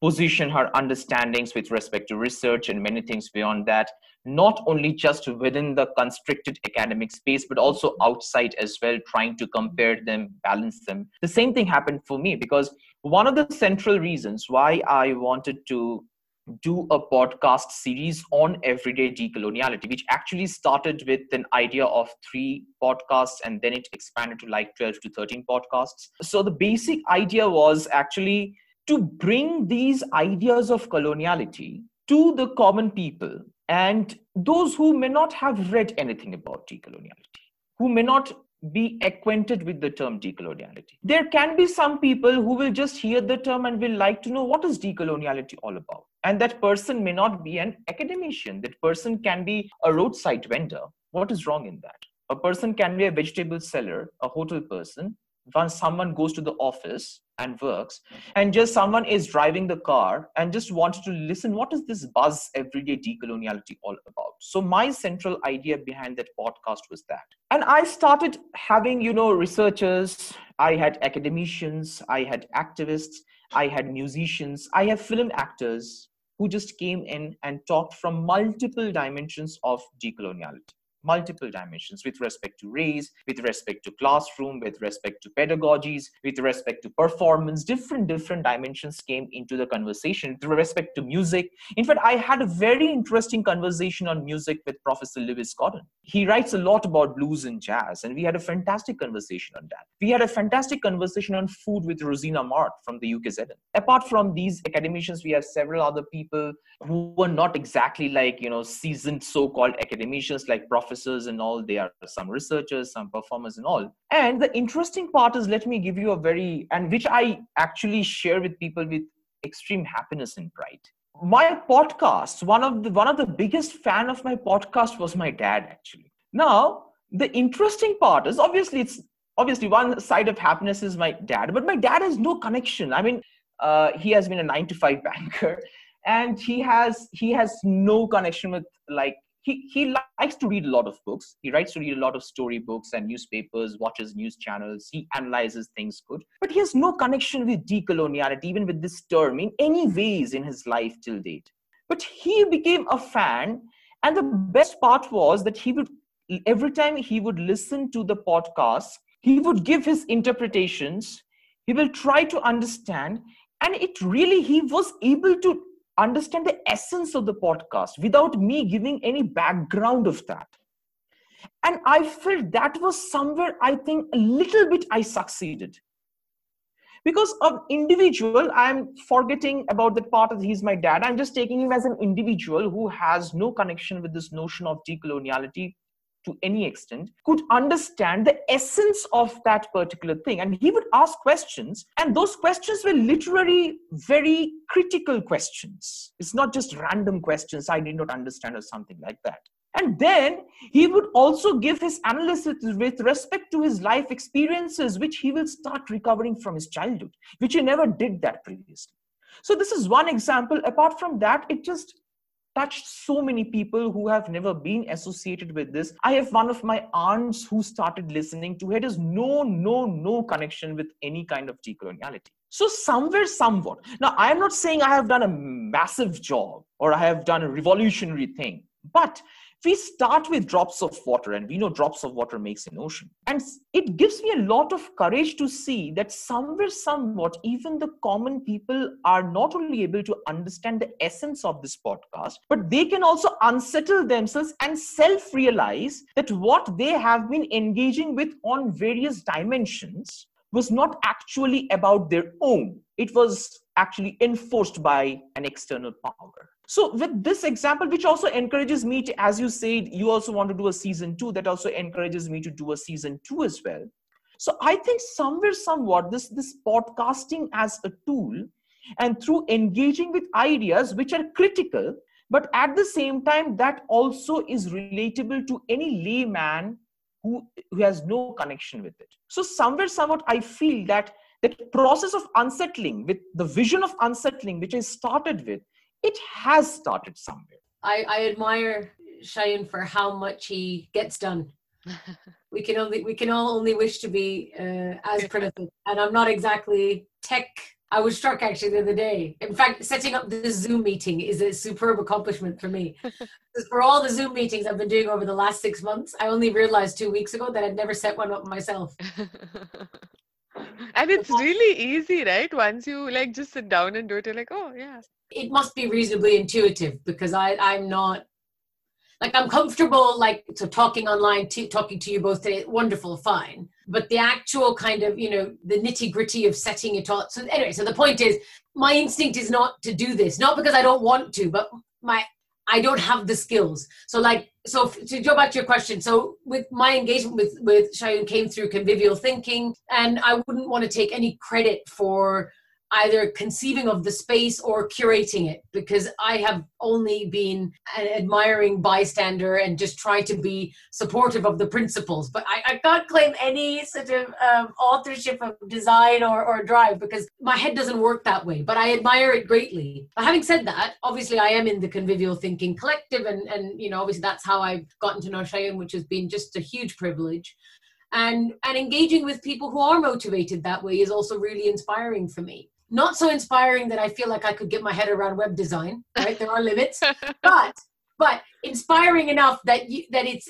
Speaker 3: position her understandings with respect to research and many things beyond that, not only just within the constricted academic space, but also outside as well, trying to compare them, balance them. The same thing happened for me because one of the central reasons why I wanted to do a podcast series on everyday decoloniality, which actually started with an idea of three podcasts and then it expanded to like 12 to 13 podcasts. So the basic idea was actually to bring these ideas of coloniality to the common people and those who may not have read anything about decoloniality, who may not be acquainted with the term decoloniality. There can be some people who will just hear the term and will like to know what is decoloniality all about. And that person may not be an academician. That person can be a roadside vendor. What is wrong in that? A person can be a vegetable seller, a hotel person. Once someone goes to the office and works, and just someone is driving the car and just wants to listen, what is this buzz everyday decoloniality all about? So my central idea behind that podcast was that. And I started having, you know, researchers, I had academicians, I had activists, I had musicians, I have film actors who just came in and talked from multiple dimensions of decoloniality multiple dimensions with respect to race, with respect to classroom, with respect to pedagogies, with respect to performance. Different, different dimensions came into the conversation with respect to music. In fact, I had a very interesting conversation on music with Professor Lewis Gordon. He writes a lot about blues and jazz, and we had a fantastic conversation on that. We had a fantastic conversation on food with Rozena Maart from the UKZN. Apart from these academicians, we have several other people who were not exactly like, you know, seasoned so-called academicians like Professor professors and all they are some researchers some performers and all. And the interesting part is let me give you a very and which i actually share with people with extreme happiness and pride. My podcast one of the one of the biggest fan of my podcast was my dad actually. Now the interesting part is obviously it's obviously one side of happiness is my dad but my dad has no connection. I mean uh, he has been a nine to five banker and he has he has no connection with like he, he likes to read a lot of books. He writes to read a lot of storybooks and newspapers, watches news channels. He analyzes things good. But he has no connection with decoloniality, even with this term, in any ways in his life till date. But he became a fan. And the best part was that he would, every time he would listen to the podcast, he would give his interpretations. He will try to understand. And it really, he was able to understand the essence of the podcast without me giving any background of that. And I felt that was somewhere I think a little bit I succeeded. Because of individual, I'm forgetting about that part of he's my dad. I'm just taking him as an individual who has no connection with this notion of decoloniality to any extent could understand the essence of that particular thing. And he would ask questions and those questions were literally very critical questions. It's not just random questions i did not understand or something like that. And then he would also give his analysis with respect to his life experiences which he will start recovering from his childhood which he never did that previously. So this is one example. Apart from that it just touched so many people who have never been associated with this. I have one of my aunts who started listening to it. Has no, no, no connection with any kind of decoloniality. So somewhere, somewhat. Now, I am not saying I have done a massive job or I have done a revolutionary thing, but we start with drops of water and we know drops of water makes an ocean. And it gives me a lot of courage to see that somewhere somewhat even the common people are not only able to understand the essence of this podcast but they can also unsettle themselves and self realize that what they have been engaging with on various dimensions was not actually about their own. It was actually enforced by an external power so with this example which also encourages me to as you said you also want to do a season 2 that also encourages me to do a season 2 as well. So i think somewhere somewhat this this podcasting as a tool and through engaging with ideas which are critical but at the same time that also is relatable to any layman who, who has no connection with it. So somewhere somewhat i feel that the process of unsettling with the vision of unsettling which i started with it has started somewhere.
Speaker 2: I, I admire Shayan for how much he gets done. we can only we can all only wish to be uh, as prolific, and I'm not exactly tech. I was struck actually the other day. In fact, setting up this Zoom meeting is a superb accomplishment for me. for all the Zoom meetings I've been doing over the last six months, I only realized two weeks ago that I'd never set one up myself.
Speaker 1: and it's really easy, right? Once you like just sit down and do it, you're like, oh yeah
Speaker 2: it must be reasonably intuitive because I, I'm not like I'm comfortable like so talking online to talking to you both today wonderful fine but the actual kind of you know the nitty gritty of setting it all so anyway so the point is my instinct is not to do this not because I don't want to but my I don't have the skills. So like so to go back to your question so with my engagement with with Shayan came through convivial thinking and I wouldn't want to take any credit for either conceiving of the space or curating it because I have only been an admiring bystander and just try to be supportive of the principles. But I, I can't claim any sort of um, authorship of design or, or drive because my head doesn't work that way. But I admire it greatly. But having said that, obviously I am in the convivial thinking collective, and and you know obviously that's how I've gotten to know Shayan, which has been just a huge privilege and and engaging with people who are motivated that way is also really inspiring for me not so inspiring that I feel like I could get my head around web design. Right, there are limits, but but inspiring enough that you, that it's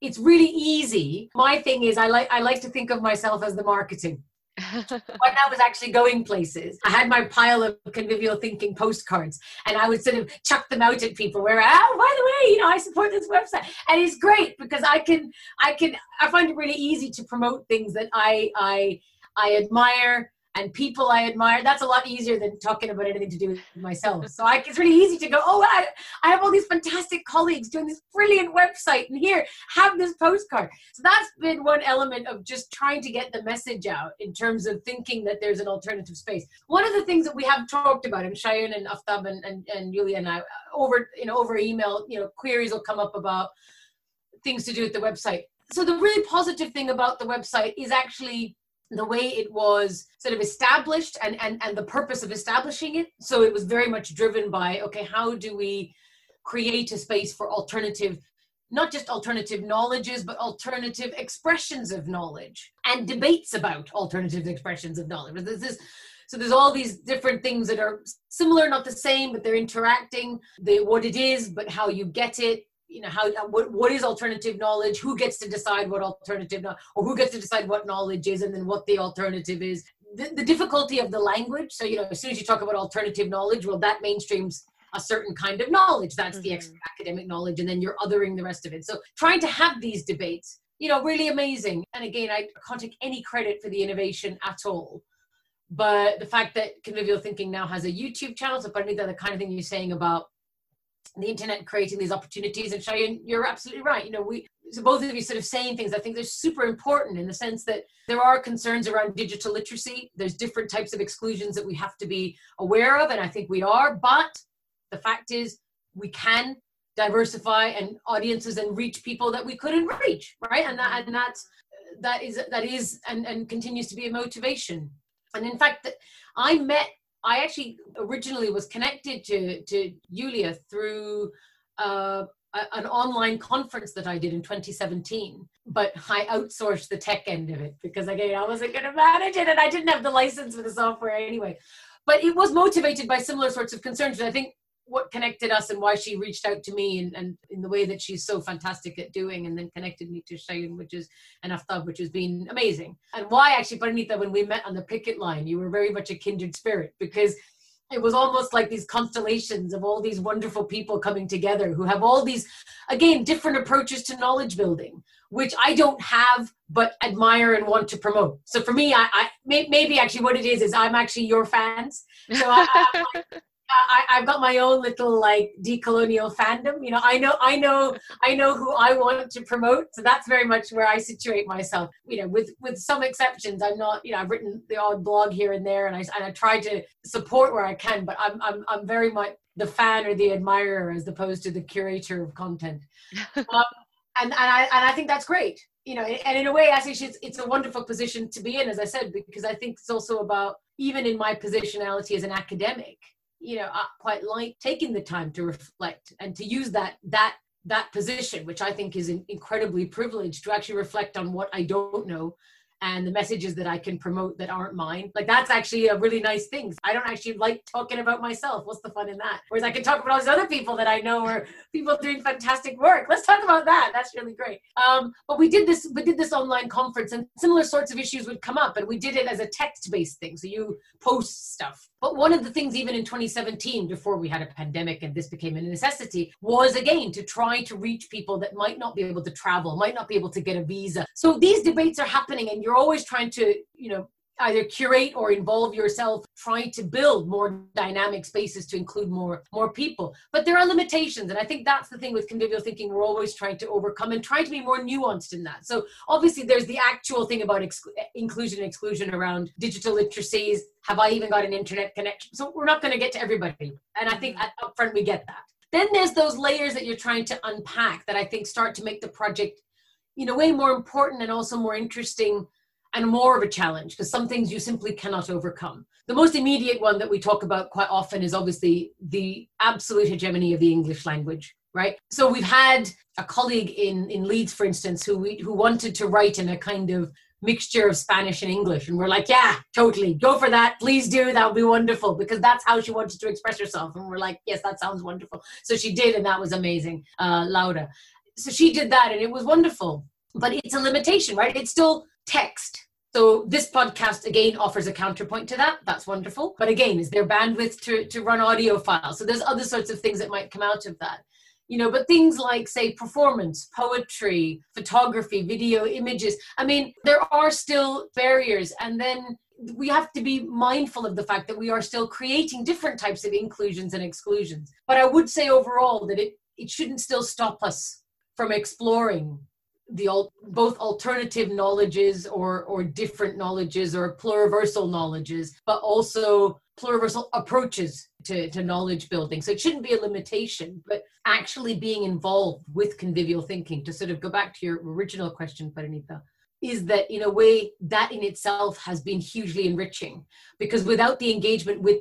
Speaker 2: it's really easy. My thing is, I like I like to think of myself as the marketing. when I was actually going places, I had my pile of convivial thinking postcards, and I would sort of chuck them out at people. Where, oh, by the way, you know, I support this website, and it's great because I can, I can, I find it really easy to promote things that I, I, I admire and people I admire. That's a lot easier than talking about anything to do with myself. So I, it's really easy to go, oh, I, I have all these fantastic colleagues doing this brilliant website, and here, have this postcard. So that's been one element of just trying to get the message out in terms of thinking that there's an alternative space. One of the things that we have talked about, and Shayan and Aftab and, and, and Yulia and I, over, you know, over email, you know, queries will come up about things to do with the website. So the really positive thing about the website is actually the way it was sort of established and, and, and the purpose of establishing it. So it was very much driven by, okay, how do we create a space for alternative, not just alternative knowledges, but alternative expressions of knowledge and debates about alternative expressions of knowledge. This is, so there's all these different things that are similar, not the same, but they're interacting. The what it is, but how you get it, you know how what, what is alternative knowledge? Who gets to decide what alternative or who gets to decide what knowledge is and then what the alternative is? The, the difficulty of the language so you know as soon as you talk about alternative knowledge well that mainstreams a certain kind of knowledge. That's mm-hmm. the academic knowledge and then you're othering the rest of it. So trying to have these debates you know really amazing. And again i can't take any credit for the innovation at all. But the fact that convivial thinking now has a youtube channel so funny that the kind of thing you're saying about the internet creating these opportunities and Shayan, you're absolutely right. You know, we so both of you sort of saying things I think they're super important in the sense that there are concerns around digital literacy. There's different types of exclusions that we have to be aware of, and I think we are. But the fact is, we can diversify and audiences and reach people that we couldn't reach, right? And that and that's that is that is and and continues to be a motivation. And in fact, that I met I actually originally was connected to to Yulia through uh, a, an online conference that I did in 2017, but I outsourced the tech end of it because again I wasn't going to manage it and I didn't have the license for the software anyway. But it was motivated by similar sorts of concerns. I think what connected us and why she reached out to me and, and in the way that she's so fantastic at doing and then connected me to Shayan, which is and Aftab, which has been amazing. And why actually, Parinita, when we met on the picket line, you were very much a kindred spirit because it was almost like these constellations of all these wonderful people coming together who have all these again different approaches to knowledge building which i don't have but admire and want to promote so for me i, I maybe actually what it is is i'm actually your fans so I, I, I, have got my own little like decolonial fandom. You know, I know, I know, I know who I want to promote. So that's very much where I situate myself. You know, with with some exceptions, I'm not. You know, I've written the odd blog here and there, and I and I try to support where I can. But I'm I'm I'm very much the fan or the admirer as opposed to the curator of content. um, and and I and I think that's great. You know, and in a way, I think it's it's a wonderful position to be in, as I said, because I think it's also about even in my positionality as an academic you know, I quite like taking the time to reflect and to use that that that position, which I think is incredibly privileged, to actually reflect on what I don't know and the messages that I can promote that aren't mine. Like that's actually a really nice thing. I don't actually like talking about myself. What's the fun in that? Whereas I can talk about all these other people that I know are people doing fantastic work. Let's talk about that. That's really great. Um, but we did this, we did this online conference and similar sorts of issues would come up and we did it as a text-based thing. So you post stuff. But one of the things even in 2017, before we had a pandemic and this became a necessity, was again to try to reach people that might not be able to travel, might not be able to get a visa. So these debates are happening and you're always trying to, you know, either curate or involve yourself trying to build more dynamic spaces to include more more people. But there are limitations and i think that's the thing with convivial thinking. We're always trying to overcome and trying to be more nuanced in that. So obviously there's the actual thing about ex- inclusion and exclusion around digital literacies. Have i even got an internet connection? So we're not going to get to everybody and i think mm-hmm. up front we get that. Then there's those layers that you're trying to unpack that i think start to make the project in a way more important and also more interesting and more of a challenge because some things you simply cannot overcome. The most immediate one that we talk about quite often is obviously the absolute hegemony of the English language, right? So we've had a colleague in, in Leeds, for instance, who we, who wanted to write in a kind of mixture of Spanish and English. And we're like, yeah, totally. Go for that. Please do. That would be wonderful because that's how she wanted to express herself. And we're like, yes, that sounds wonderful. So she did, and that was amazing, uh, Laura. So she did that, and it was wonderful. But it's a limitation, right? It's still text so this podcast again offers a counterpoint to that. That's wonderful. But again, is there bandwidth to, to run audio files? So there's other sorts of things that might come out of that. You know, but things like say performance, poetry, photography, video, images. I mean, there are still barriers. And then we have to be mindful of the fact that we are still creating different types of inclusions and exclusions. But I would say overall that it, it shouldn't still stop us from exploring the both alternative knowledges or or different knowledges or pluriversal knowledges but also pluriversal approaches to, to knowledge building. So it shouldn't be a limitation but actually being involved with convivial thinking. To sort of go back to your original question parinita is that in a way that in itself has been hugely enriching because without the engagement with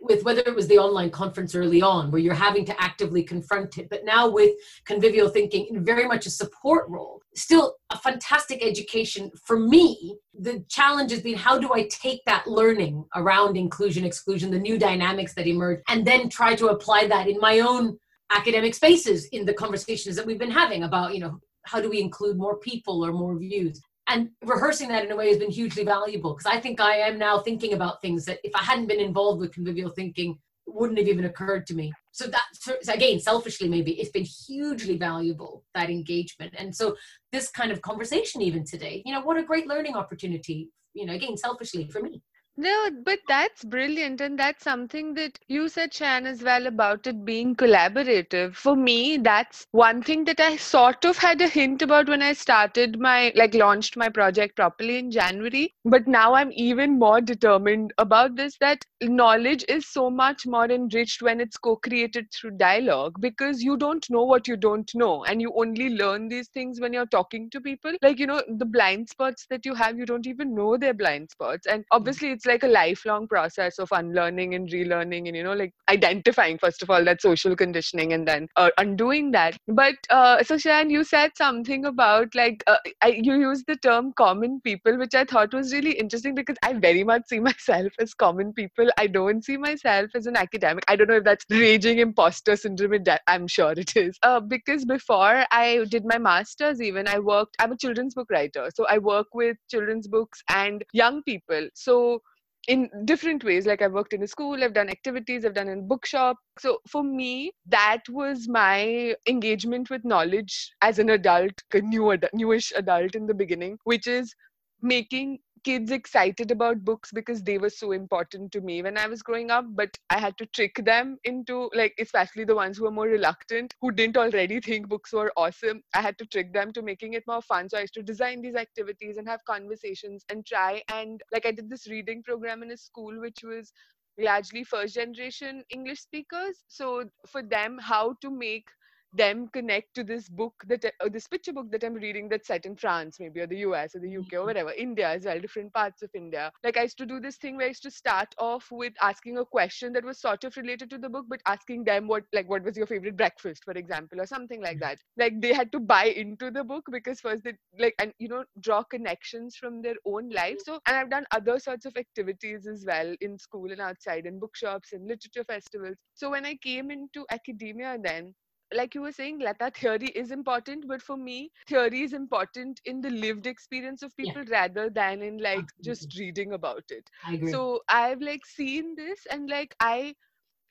Speaker 2: with whether it was the online conference early on where you're having to actively confront it. But now with convivial thinking in very much a support role still a fantastic education for me. The challenge has been how do i take that learning around inclusion exclusion the new dynamics that emerge and then try to apply that in my own academic spaces in the conversations that we've been having about you know how do we include more people or more views and rehearsing that in a way has been hugely valuable because I think I am now thinking about things that if I hadn't been involved with convivial thinking wouldn't have even occurred to me. So that again, selfishly maybe it's been hugely valuable that engagement. And so this kind of conversation even today, you know, what a great learning opportunity, you know, again, selfishly for me.
Speaker 1: No, but that's brilliant. And that's something that you said, Shan, as well about it being collaborative. For me, that's one thing that I sort of had a hint about when I started my, like, launched my project properly in January. But now I'm even more determined about this that knowledge is so much more enriched when it's co created through dialogue because you don't know what you don't know. And you only learn these things when you're talking to people. Like, you know, the blind spots that you have, you don't even know they're blind spots. And hmm. obviously, it's like a lifelong process of unlearning and relearning and you know like identifying first of all that social conditioning and then uh, undoing that. But uh, so Shan, you said something about like uh, I, you used the term common people which i thought was really interesting because i very much see myself as common people. I don't see myself as an academic. I don't know if that's raging imposter syndrome i'm sure it is. Uh, because before i did my masters even i worked i'm a children's book writer. So i work with children's books and young people. So in different ways. Like i've worked in a school i've done activities i've done in bookshop. So for me that was my engagement with knowledge as an adult a new newish adult in the beginning which is making kids excited about books because they were so important to me when I was growing up, but I had to trick them into like especially the ones who were more reluctant, who didn't already think books were awesome. I had to trick them to making it more fun. So I used to design these activities and have conversations and try and like I did this reading program in a school which was largely first generation English speakers. So for them, how to make them connect to this book that uh, this picture book that I'm reading that's set in France, maybe or the US or the UK or mm-hmm. whatever, India as well, different parts of India. Like I used to do this thing where I used to start off with asking a question that was sort of related to the book, but asking them what like what was your favorite breakfast, for example, or something like that. Like they had to buy into the book because first they like and you know draw connections from their own life. So and I've done other sorts of activities as well in school and outside in bookshops and literature festivals. So when I came into academia then like you were saying, Lata, theory is important, but for me, theory is important in the lived experience of people yeah. rather than in like Absolutely. just reading about it. So I've like seen this and like I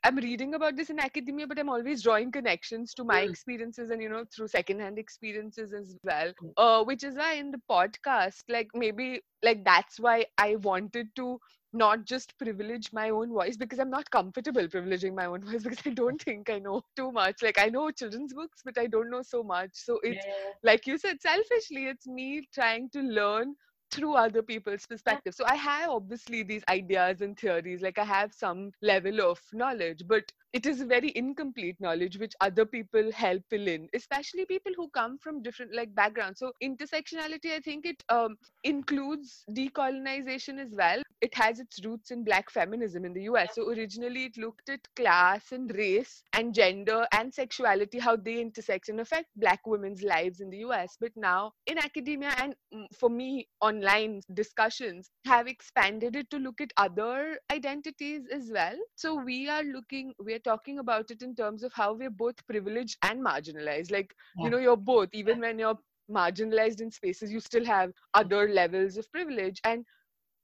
Speaker 1: I'm reading about this in academia, but I'm always drawing connections to my mm. experiences and you know through secondhand experiences as well. Mm. Uh, which is why in the podcast, like maybe like that's why I wanted to not just privilege my own voice because I'm not comfortable privileging my own voice because I don't think I know too much. Like I know children's books, but I don't know so much. So it's yeah. like you said, selfishly, it's me trying to learn through other people's perspective. So I have obviously these ideas and theories, like I have some level of knowledge, but it is very incomplete knowledge which other people help fill in, especially people who come from different like backgrounds. So intersectionality, I think it um, includes decolonization as well. It has its roots in black feminism in the US. So originally it looked at class and race and gender and sexuality, how they intersect and affect black women's lives in the US. But now in academia and mm, for me online discussions have expanded it to look at other identities as well. So we are looking, we're talking about it in terms of how we're both privileged and marginalized. Like, yeah. you know, you're both, even when you're marginalized in spaces, you still have other levels of privilege. And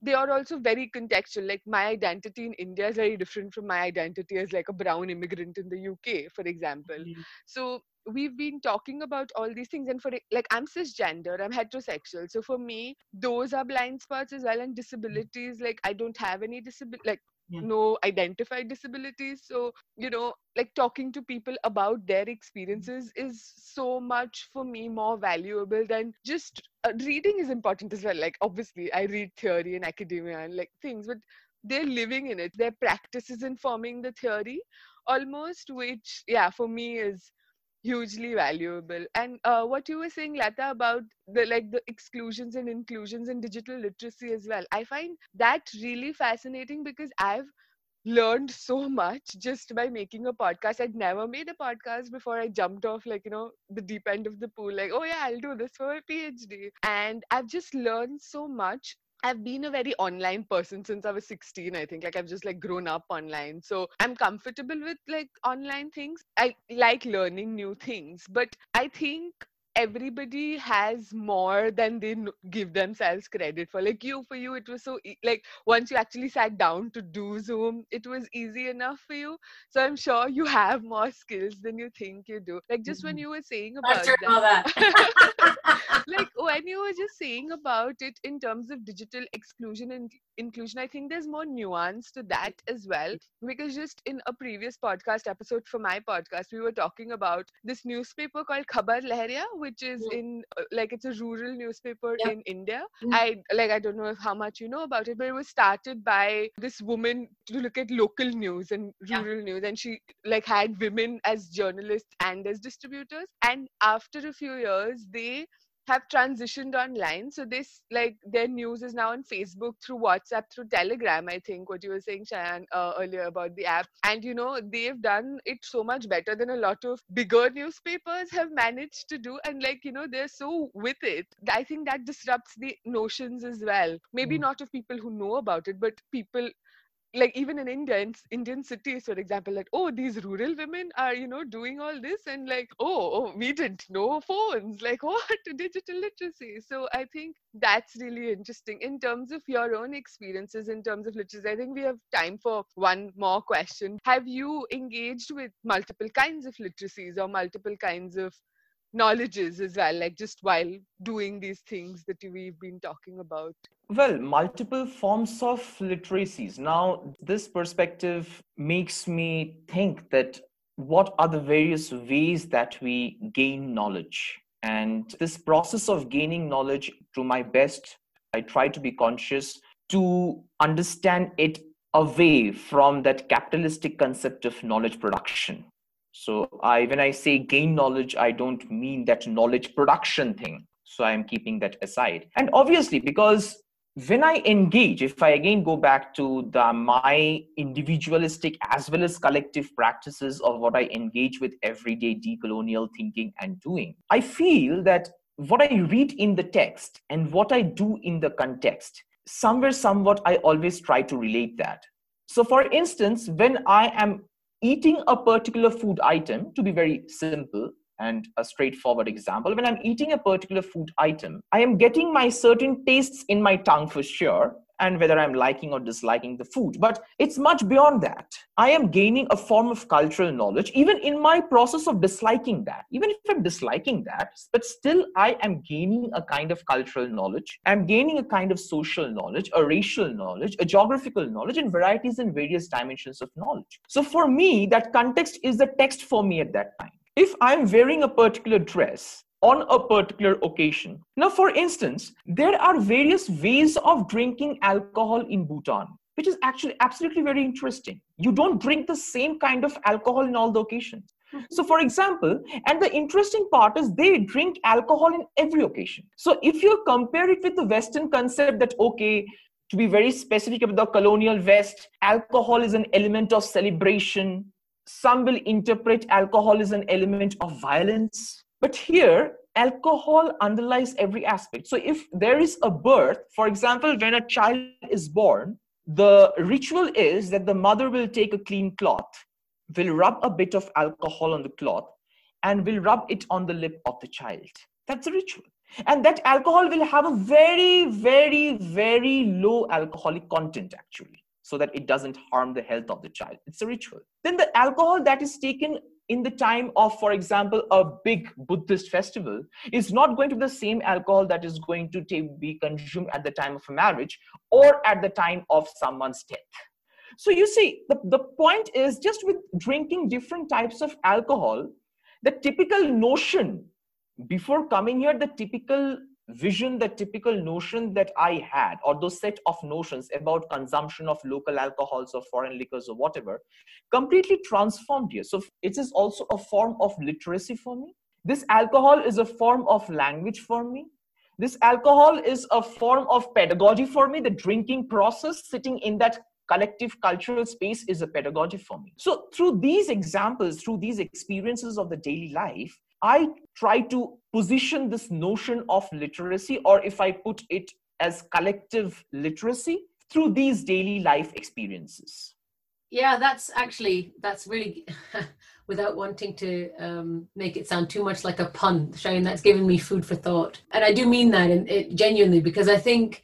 Speaker 1: they are also very contextual. Like my identity in India is very different from my identity as like a brown immigrant in the UK, for example. Mm-hmm. So we've been talking about all these things and for like i'm cisgender i'm heterosexual so for me those are blind spots as well and disabilities like i don't have any disability like yeah. no identified disabilities. So you know like talking to people about their experiences is so much for me more valuable than just uh, reading is important as well. Like obviously i read theory and academia and like things but they're living in it. Their practice is informing the theory almost which yeah for me is hugely valuable. And uh, what you were saying lata about the like the exclusions and inclusions in digital literacy as well i find that really fascinating because i've learned so much just by making a podcast. I'd never made a podcast before i jumped off like you know the deep end of the pool like oh yeah i'll do this for my phd and i've just learned so much I've been a very online person since I was 16, I think. Like I've just like grown up online. So I'm comfortable with like online things. I like learning new things. But I think everybody has more than they give themselves credit for like you for you it was so e- like once you actually sat down to do zoom it was easy enough for you so i'm sure you have more skills than you think you do like just when mm-hmm. you were saying about that, like when you were just saying about it in terms of digital exclusion and inclusion i think there's more nuance to that as well because just in a previous podcast episode for my podcast we were talking about this newspaper called khabar lahariya which is mm. in uh, like it's a rural newspaper yeah. in india mm. i like i don't know if how much you know about it but it was started by this woman to look at local news and rural yeah. news and she like had women as journalists and as distributors and after a few years they
Speaker 4: have transitioned online. So this like their news is now on Facebook through WhatsApp, through Telegram. I think what you were saying, Shayan, uh, earlier about the app, and you know they've done it so much better than a lot of bigger newspapers have managed to do, and like you know they're so with it. I think that disrupts the notions as well. Maybe mm. not of people who know about it, but people like even in India, in Indian cities, for example, like oh, these rural women are you know doing all this, and like oh, oh we didn't know phones, like what digital literacy. So I think that's really interesting in terms of your own experiences in terms of literacy. I think we have time for one more question. Have you engaged with multiple kinds of literacies or multiple kinds of knowledges as well, like just while doing these things that we've been talking about?
Speaker 3: Well, multiple forms of literacies. Now, this perspective makes me think that what are the various ways that we gain knowledge? And this process of gaining knowledge, to my best, I try to be conscious to understand it away from that capitalistic concept of knowledge production so I, when I say gain knowledge, I don't mean that knowledge production thing. So I'm keeping that aside. And obviously, because when I engage, if I again go back to the my individualistic as well as collective practices of what I engage with everyday decolonial thinking and doing, I feel that what I read in the text and what I do in the context, somewhere, somewhat, I always try to relate that. So, for instance, when I am eating a particular food item, to be very simple and a straightforward example, when I'm eating a particular food item, I am getting my certain tastes in my tongue for sure and whether I'm liking or disliking the food. But it's much beyond that. I am gaining a form of cultural knowledge, even in my process of disliking that. Even if I'm disliking that, but still I am gaining a kind of cultural knowledge. I'm gaining a kind of social knowledge, a racial knowledge, a geographical knowledge, and varieties and various dimensions of knowledge. So for me, that context is the text for me at that time. If I'm wearing a particular dress, on a particular occasion. Now, for instance, there are various ways of drinking alcohol in Bhutan, which is actually absolutely very interesting. You don't drink the same kind of alcohol in all the occasions. Mm-hmm. So, for example, and the interesting part is they drink alcohol in every occasion. So, if you compare it with the Western concept that, okay, to be very specific about the colonial West, alcohol is an element of celebration. Some will interpret alcohol as an element of violence. But here, alcohol underlies every aspect. So if there is a birth, for example, when a child is born, the ritual is that the mother will take a clean cloth, will rub a bit of alcohol on the cloth, and will rub it on the lip of the child. That's a ritual. And that alcohol will have a very, very, very low alcoholic content, actually, so that it doesn't harm the health of the child. It's a ritual. Then the alcohol that is taken in the time of, for example, a big Buddhist festival is not going to be the same alcohol that is going to be consumed at the time of a marriage or at the time of someone's death. So you see, the, the point is just with drinking different types of alcohol, the typical notion before coming here, the typical vision the typical notion that i had or those set of notions about consumption of local alcohols or foreign liquors or whatever completely transformed here so it is also a form of literacy for me. This alcohol is a form of language for me. This alcohol is a form of pedagogy for me. The drinking process sitting in that collective cultural space is a pedagogy for me. So through these examples through these experiences of the daily life I try to position this notion of literacy, or if I put it as collective literacy, through these daily life experiences.
Speaker 2: Yeah, that's actually that's really without wanting to um, make it sound too much like a pun, Shayan that's given me food for thought, and I do mean that in, it, genuinely because I think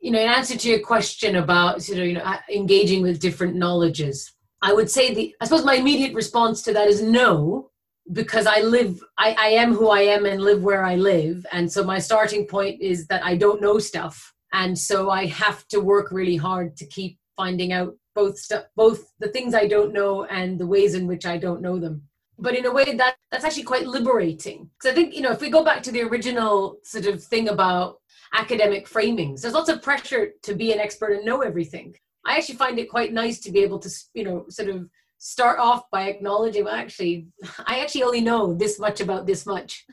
Speaker 2: you know in answer to your question about sort of you know engaging with different knowledges, I would say the I suppose my immediate response to that is no, because I live, I, I am who I am and live where I live. And so my starting point is that I don't know stuff. And so I have to work really hard to keep finding out both stuff, both the things I don't know and the ways in which I don't know them. But in a way that that's actually quite liberating. Because I think, you know, if we go back to the original sort of thing about academic framings, there's lots of pressure to be an expert and know everything. I actually find it quite nice to be able to, you know, sort of start off by acknowledging well actually i actually only know this much about this much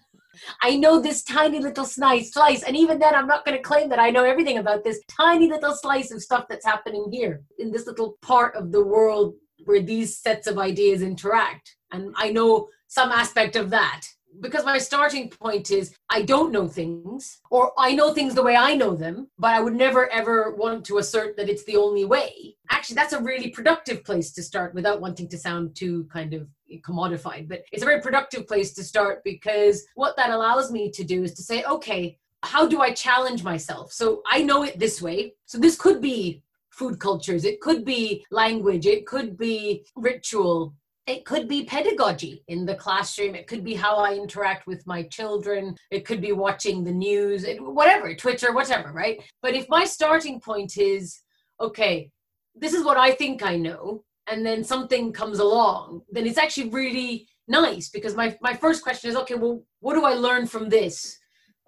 Speaker 2: I know this tiny little slice, slice, and even then, I'm not going to claim that I know everything about this tiny little slice of stuff that's happening here in this little part of the world where these sets of ideas interact. And I know some aspect of that because my starting point is I don't know things, or I know things the way I know them, but I would never ever want to assert that it's the only way. Actually, that's a really productive place to start without wanting to sound too kind of commodified. But it's a very productive place to start because what that allows me to do is to say, okay, how do I challenge myself? So I know it this way. So this could be food cultures, it could be language, it could be ritual, it could be pedagogy in the classroom. It could be how i interact with my children. It could be watching the news whatever twitter whatever right? But if my starting point is okay this is what i think i know and then something comes along then it's actually really nice because my, my first question is okay well what do i learn from this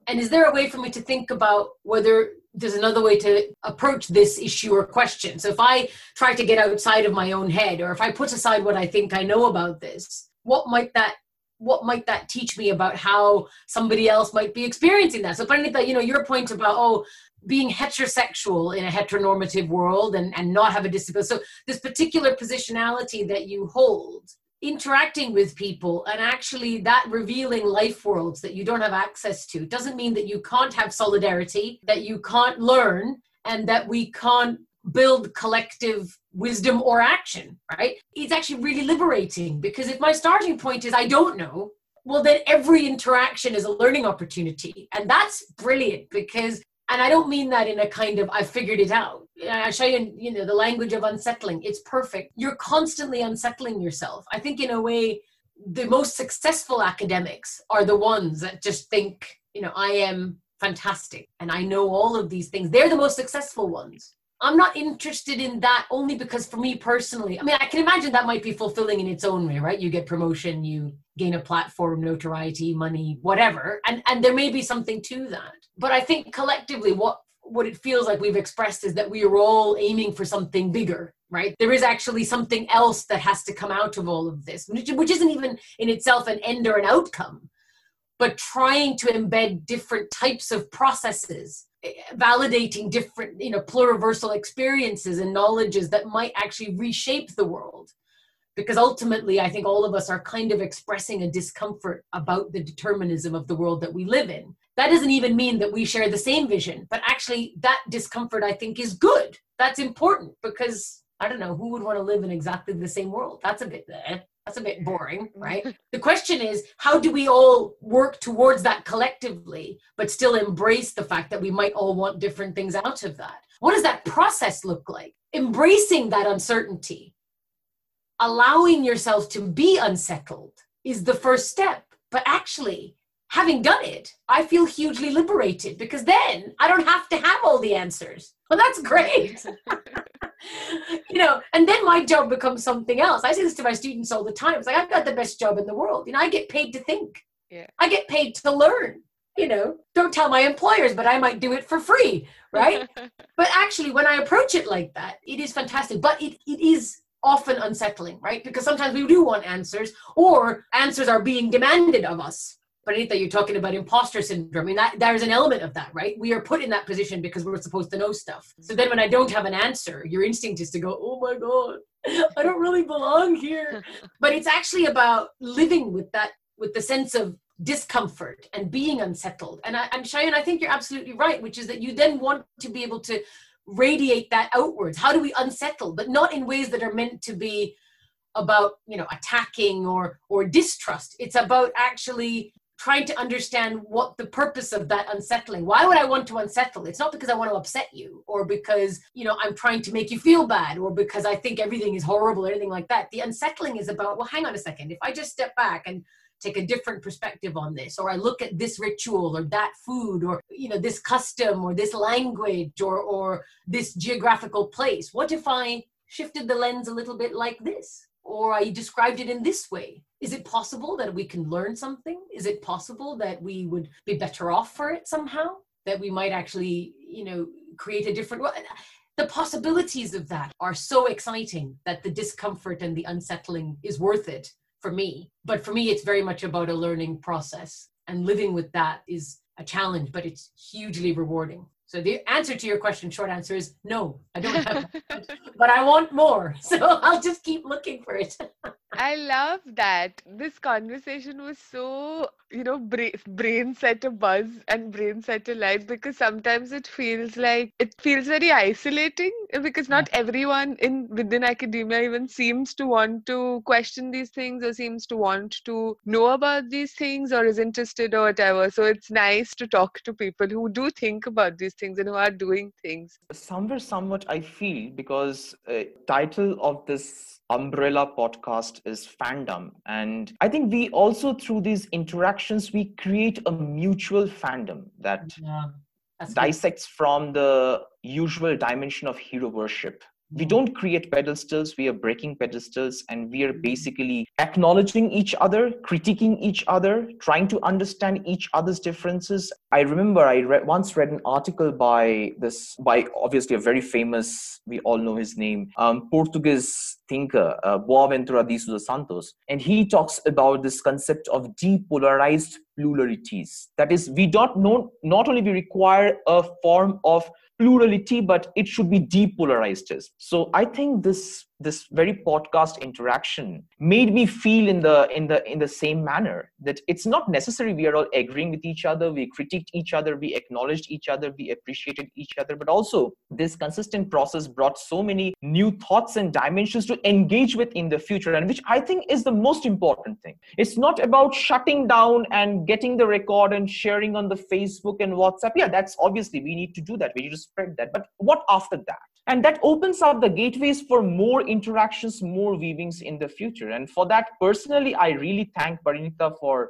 Speaker 2: and is there a way for me to think about whether there's another way to approach this issue or question. So if I try to get outside of my own head, or if I put aside what I think I know about this, what might that what might that teach me about how somebody else might be experiencing that? So finding that, you know, your point about oh being heterosexual in a heteronormative world and, and not have a disability. So this particular positionality that you hold interacting with people and actually that revealing life worlds that you don't have access to doesn't mean that you can't have solidarity, that you can't learn, and that we can't build collective wisdom or action, right? It's actually really liberating because if my starting point is I don't know, well, then every interaction is a learning opportunity. And that's brilliant because and I don't mean that in a kind of I figured it out. I show you, you know, the language of unsettling. It's perfect. You're constantly unsettling yourself. I think in a way, the most successful academics are the ones that just think, you know, I am fantastic and I know all of these things. They're the most successful ones. I'm not interested in that only because for me personally, I mean, I can imagine that might be fulfilling in its own way, right? You get promotion, you gain a platform, notoriety, money, whatever. And and there may be something to that. But I think collectively what what it feels like we've expressed is that we are all aiming for something bigger, right? There is actually something else that has to come out of all of this, which, isn't even in itself an end or an outcome, but trying to embed different types of processes eh, validating different you know pluriversal experiences and knowledges that might actually reshape the world because ultimately i think all of us are kind of expressing a discomfort about the determinism of the world that we live in that doesn't even mean that we share the same vision but actually that discomfort i think is good that's important because i don't know who would want to live in exactly the same world that's a bit eh, that's a bit boring, right? the question is, how do we all work towards that collectively, but still embrace the fact that we might all want different things out of that? What does that process look like? Embracing that uncertainty, allowing yourself to be unsettled is the first step. But actually, having done it, I feel hugely liberated because then I don't have to have all the answers. Well, that's great. you know, and then my job becomes something else. I say this to my students all the time. It's like I've got the best job in the world. You know, I get paid to think.
Speaker 4: Yeah.
Speaker 2: I get paid to learn. You know, don't tell my employers, but I might do it for free, right? but actually, when I approach it like that, it is fantastic. But it, it is often unsettling, right? Because sometimes we do want answers, or answers are being demanded of us but Anita, you're talking about imposter syndrome. I mean, that there's an element of that, right? We are put in that position because we're supposed to know stuff. So then when I don't have an answer, your instinct is to go, oh my God, I don't really belong here. but it's actually about living with that, with the sense of discomfort and being unsettled. And I, I'm Shayan, I think you're absolutely right, which is that you then want to be able to radiate that outwards. How do we unsettle, but not in ways that are meant to be about you know attacking or or distrust it's about actually trying to understand what the purpose of that unsettling. Why would i want to unsettle? It's not because i want to upset you or because you know i'm trying to make you feel bad or because i think everything is horrible or anything like that. The unsettling is about well hang on a second. If i just step back and take a different perspective on this or i look at this ritual or that food or you know this custom or this language or or this geographical place what if i shifted the lens a little bit like this or I described it in this way. Is it possible that we can learn something? Is it possible that we would be better off for it somehow? That we might actually, you know, create a different the possibilities of that are so exciting that the discomfort and the unsettling is worth it for me. But for me, it's very much about a learning process. and living with that is a challenge, but it's hugely rewarding. So the answer to your question, short answer is no, I don't have that, but I want more. So I'll just keep looking for it.
Speaker 1: I love that. This conversation was so, you know, bra- brain set a buzz and brain set a light because sometimes it feels like it feels very isolating because not everyone in within academia even seems to want to question these things or seems to want to know about these things or is interested or whatever. So it's nice to talk to people who do think about these things and who are doing things.
Speaker 3: Somewhere, somewhat, I feel because uh, title of this umbrella podcast is fandom and i think we also through these interactions we create a mutual fandom that
Speaker 2: Yeah, that's good.
Speaker 3: dissects from the usual dimension of hero worship we don't create pedestals we are breaking pedestals and we are basically acknowledging each other critiquing each other trying to understand each other's differences. I remember i once read an article by this by obviously a very famous we all know his name um, portuguese thinker uh, boaventura de sousa santos and he talks about this concept of depolarized pluralities. That is we don't know not only we require a form of plurality but it should be depolarized as. so i think this this very podcast interaction made me feel in the in the in the same manner that it's not necessary we are all agreeing with each other we critiqued each other we acknowledged each other we appreciated each other but also this consistent process brought so many new thoughts and dimensions to engage with in the future and which i think is the most important thing. It's not about shutting down and getting the record and sharing on the facebook and whatsapp. Yeah that's obviously we need to do that. We need to spread that. But what after that? And that opens up the gateways for more interactions more weavings in the future. And for that personally i really thank parinita for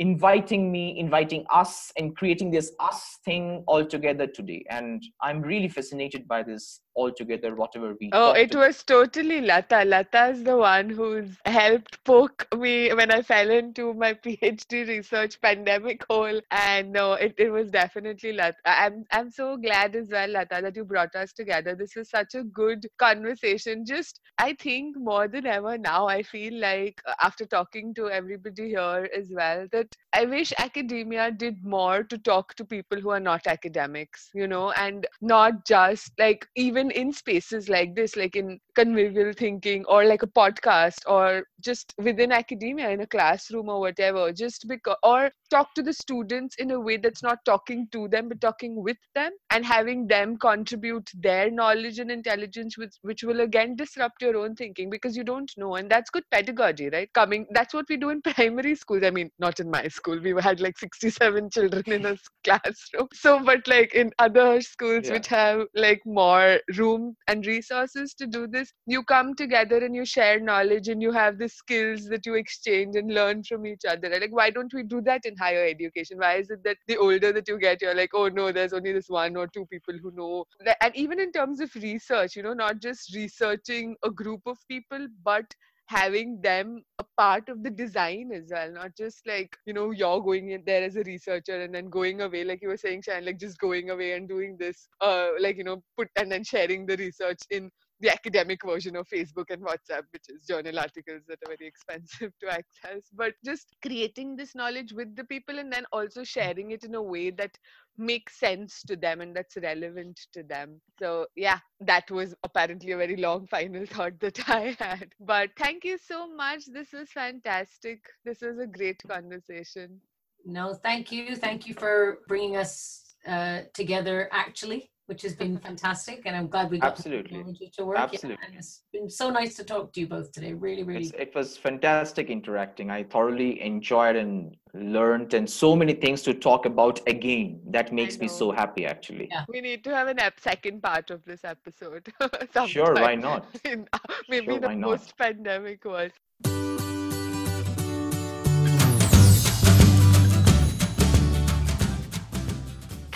Speaker 3: inviting me inviting us and creating this us thing all together today and i'm really fascinated by this all together whatever we
Speaker 1: Oh, it was totally Lata. Lata is the one who's helped poke me when I fell into my PhD research pandemic hole. And no, it, it was definitely Lata. I'm I'm so glad as well, Lata, that you brought us together. This was such a good conversation. Just I think more than ever now, I feel like uh, after talking to everybody here as well, that I wish academia did more to talk to people who are not academics, you know, and not just like even in spaces like this, like in convivial thinking or like a podcast or just within academia in a classroom or whatever, just because, or talk to the students in a way that's not talking to them but talking with them and having them contribute their knowledge and intelligence, which, which will again disrupt your own thinking because you don't know. And that's good pedagogy, right? Coming, that's what we do in primary schools. I mean, not in my school, we had like 67 children in a classroom. So, but like in other schools
Speaker 3: Yeah.
Speaker 1: which have like more room and resources to do this, you come together and you share knowledge and you have the skills that you exchange and learn from each other. Like, why don't we do that in higher education? Why is it that the older that you get, you're like, oh no, there's only this one or two people who know. And even in terms of research, you know, not just researching a group of people, but having them a part of the design as well not just like you know you're going in there as a researcher and then going away like you were saying Shan, like just going away and doing this uh like you know put and then sharing the research in the academic version of Facebook and WhatsApp, which is journal articles that are very expensive to access. But just creating this knowledge with the people and then also sharing it in a way that makes sense to them and that's relevant to them. So, yeah, that was apparently a very long final thought that I had. But thank you so much. This was fantastic. This was a great conversation.
Speaker 2: No, thank you. Thank you for bringing us uh, together actually, which has been fantastic. And I'm glad we got the
Speaker 3: Absolutely.
Speaker 2: technology to work. Yeah,
Speaker 3: Absolutely.
Speaker 2: and it's been so nice to talk to you both today. Really, really.
Speaker 3: It's, it was fantastic interacting. I thoroughly enjoyed and learned, and so many things to talk about again. That makes me so happy, actually.
Speaker 2: Yeah.
Speaker 1: We need to have an ep- second part of this episode.
Speaker 3: Sure, why not?
Speaker 1: In, maybe
Speaker 3: Sure,
Speaker 1: in a
Speaker 3: why not?
Speaker 1: post-pandemic world.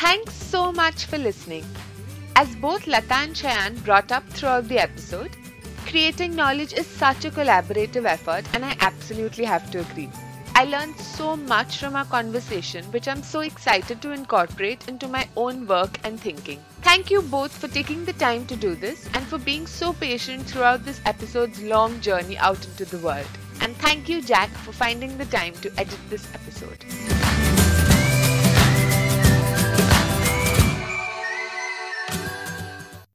Speaker 1: Thanks so much for listening. As both Lata and Shayan brought up throughout the episode, creating knowledge is such a collaborative effort, and I absolutely have to agree. I learned so much from our conversation, which I'm so excited to incorporate into my own work and thinking. Thank you both for taking the time to do this and for being so patient throughout this episode's long journey out into the world. And thank you, Jack, for finding the time to edit this episode.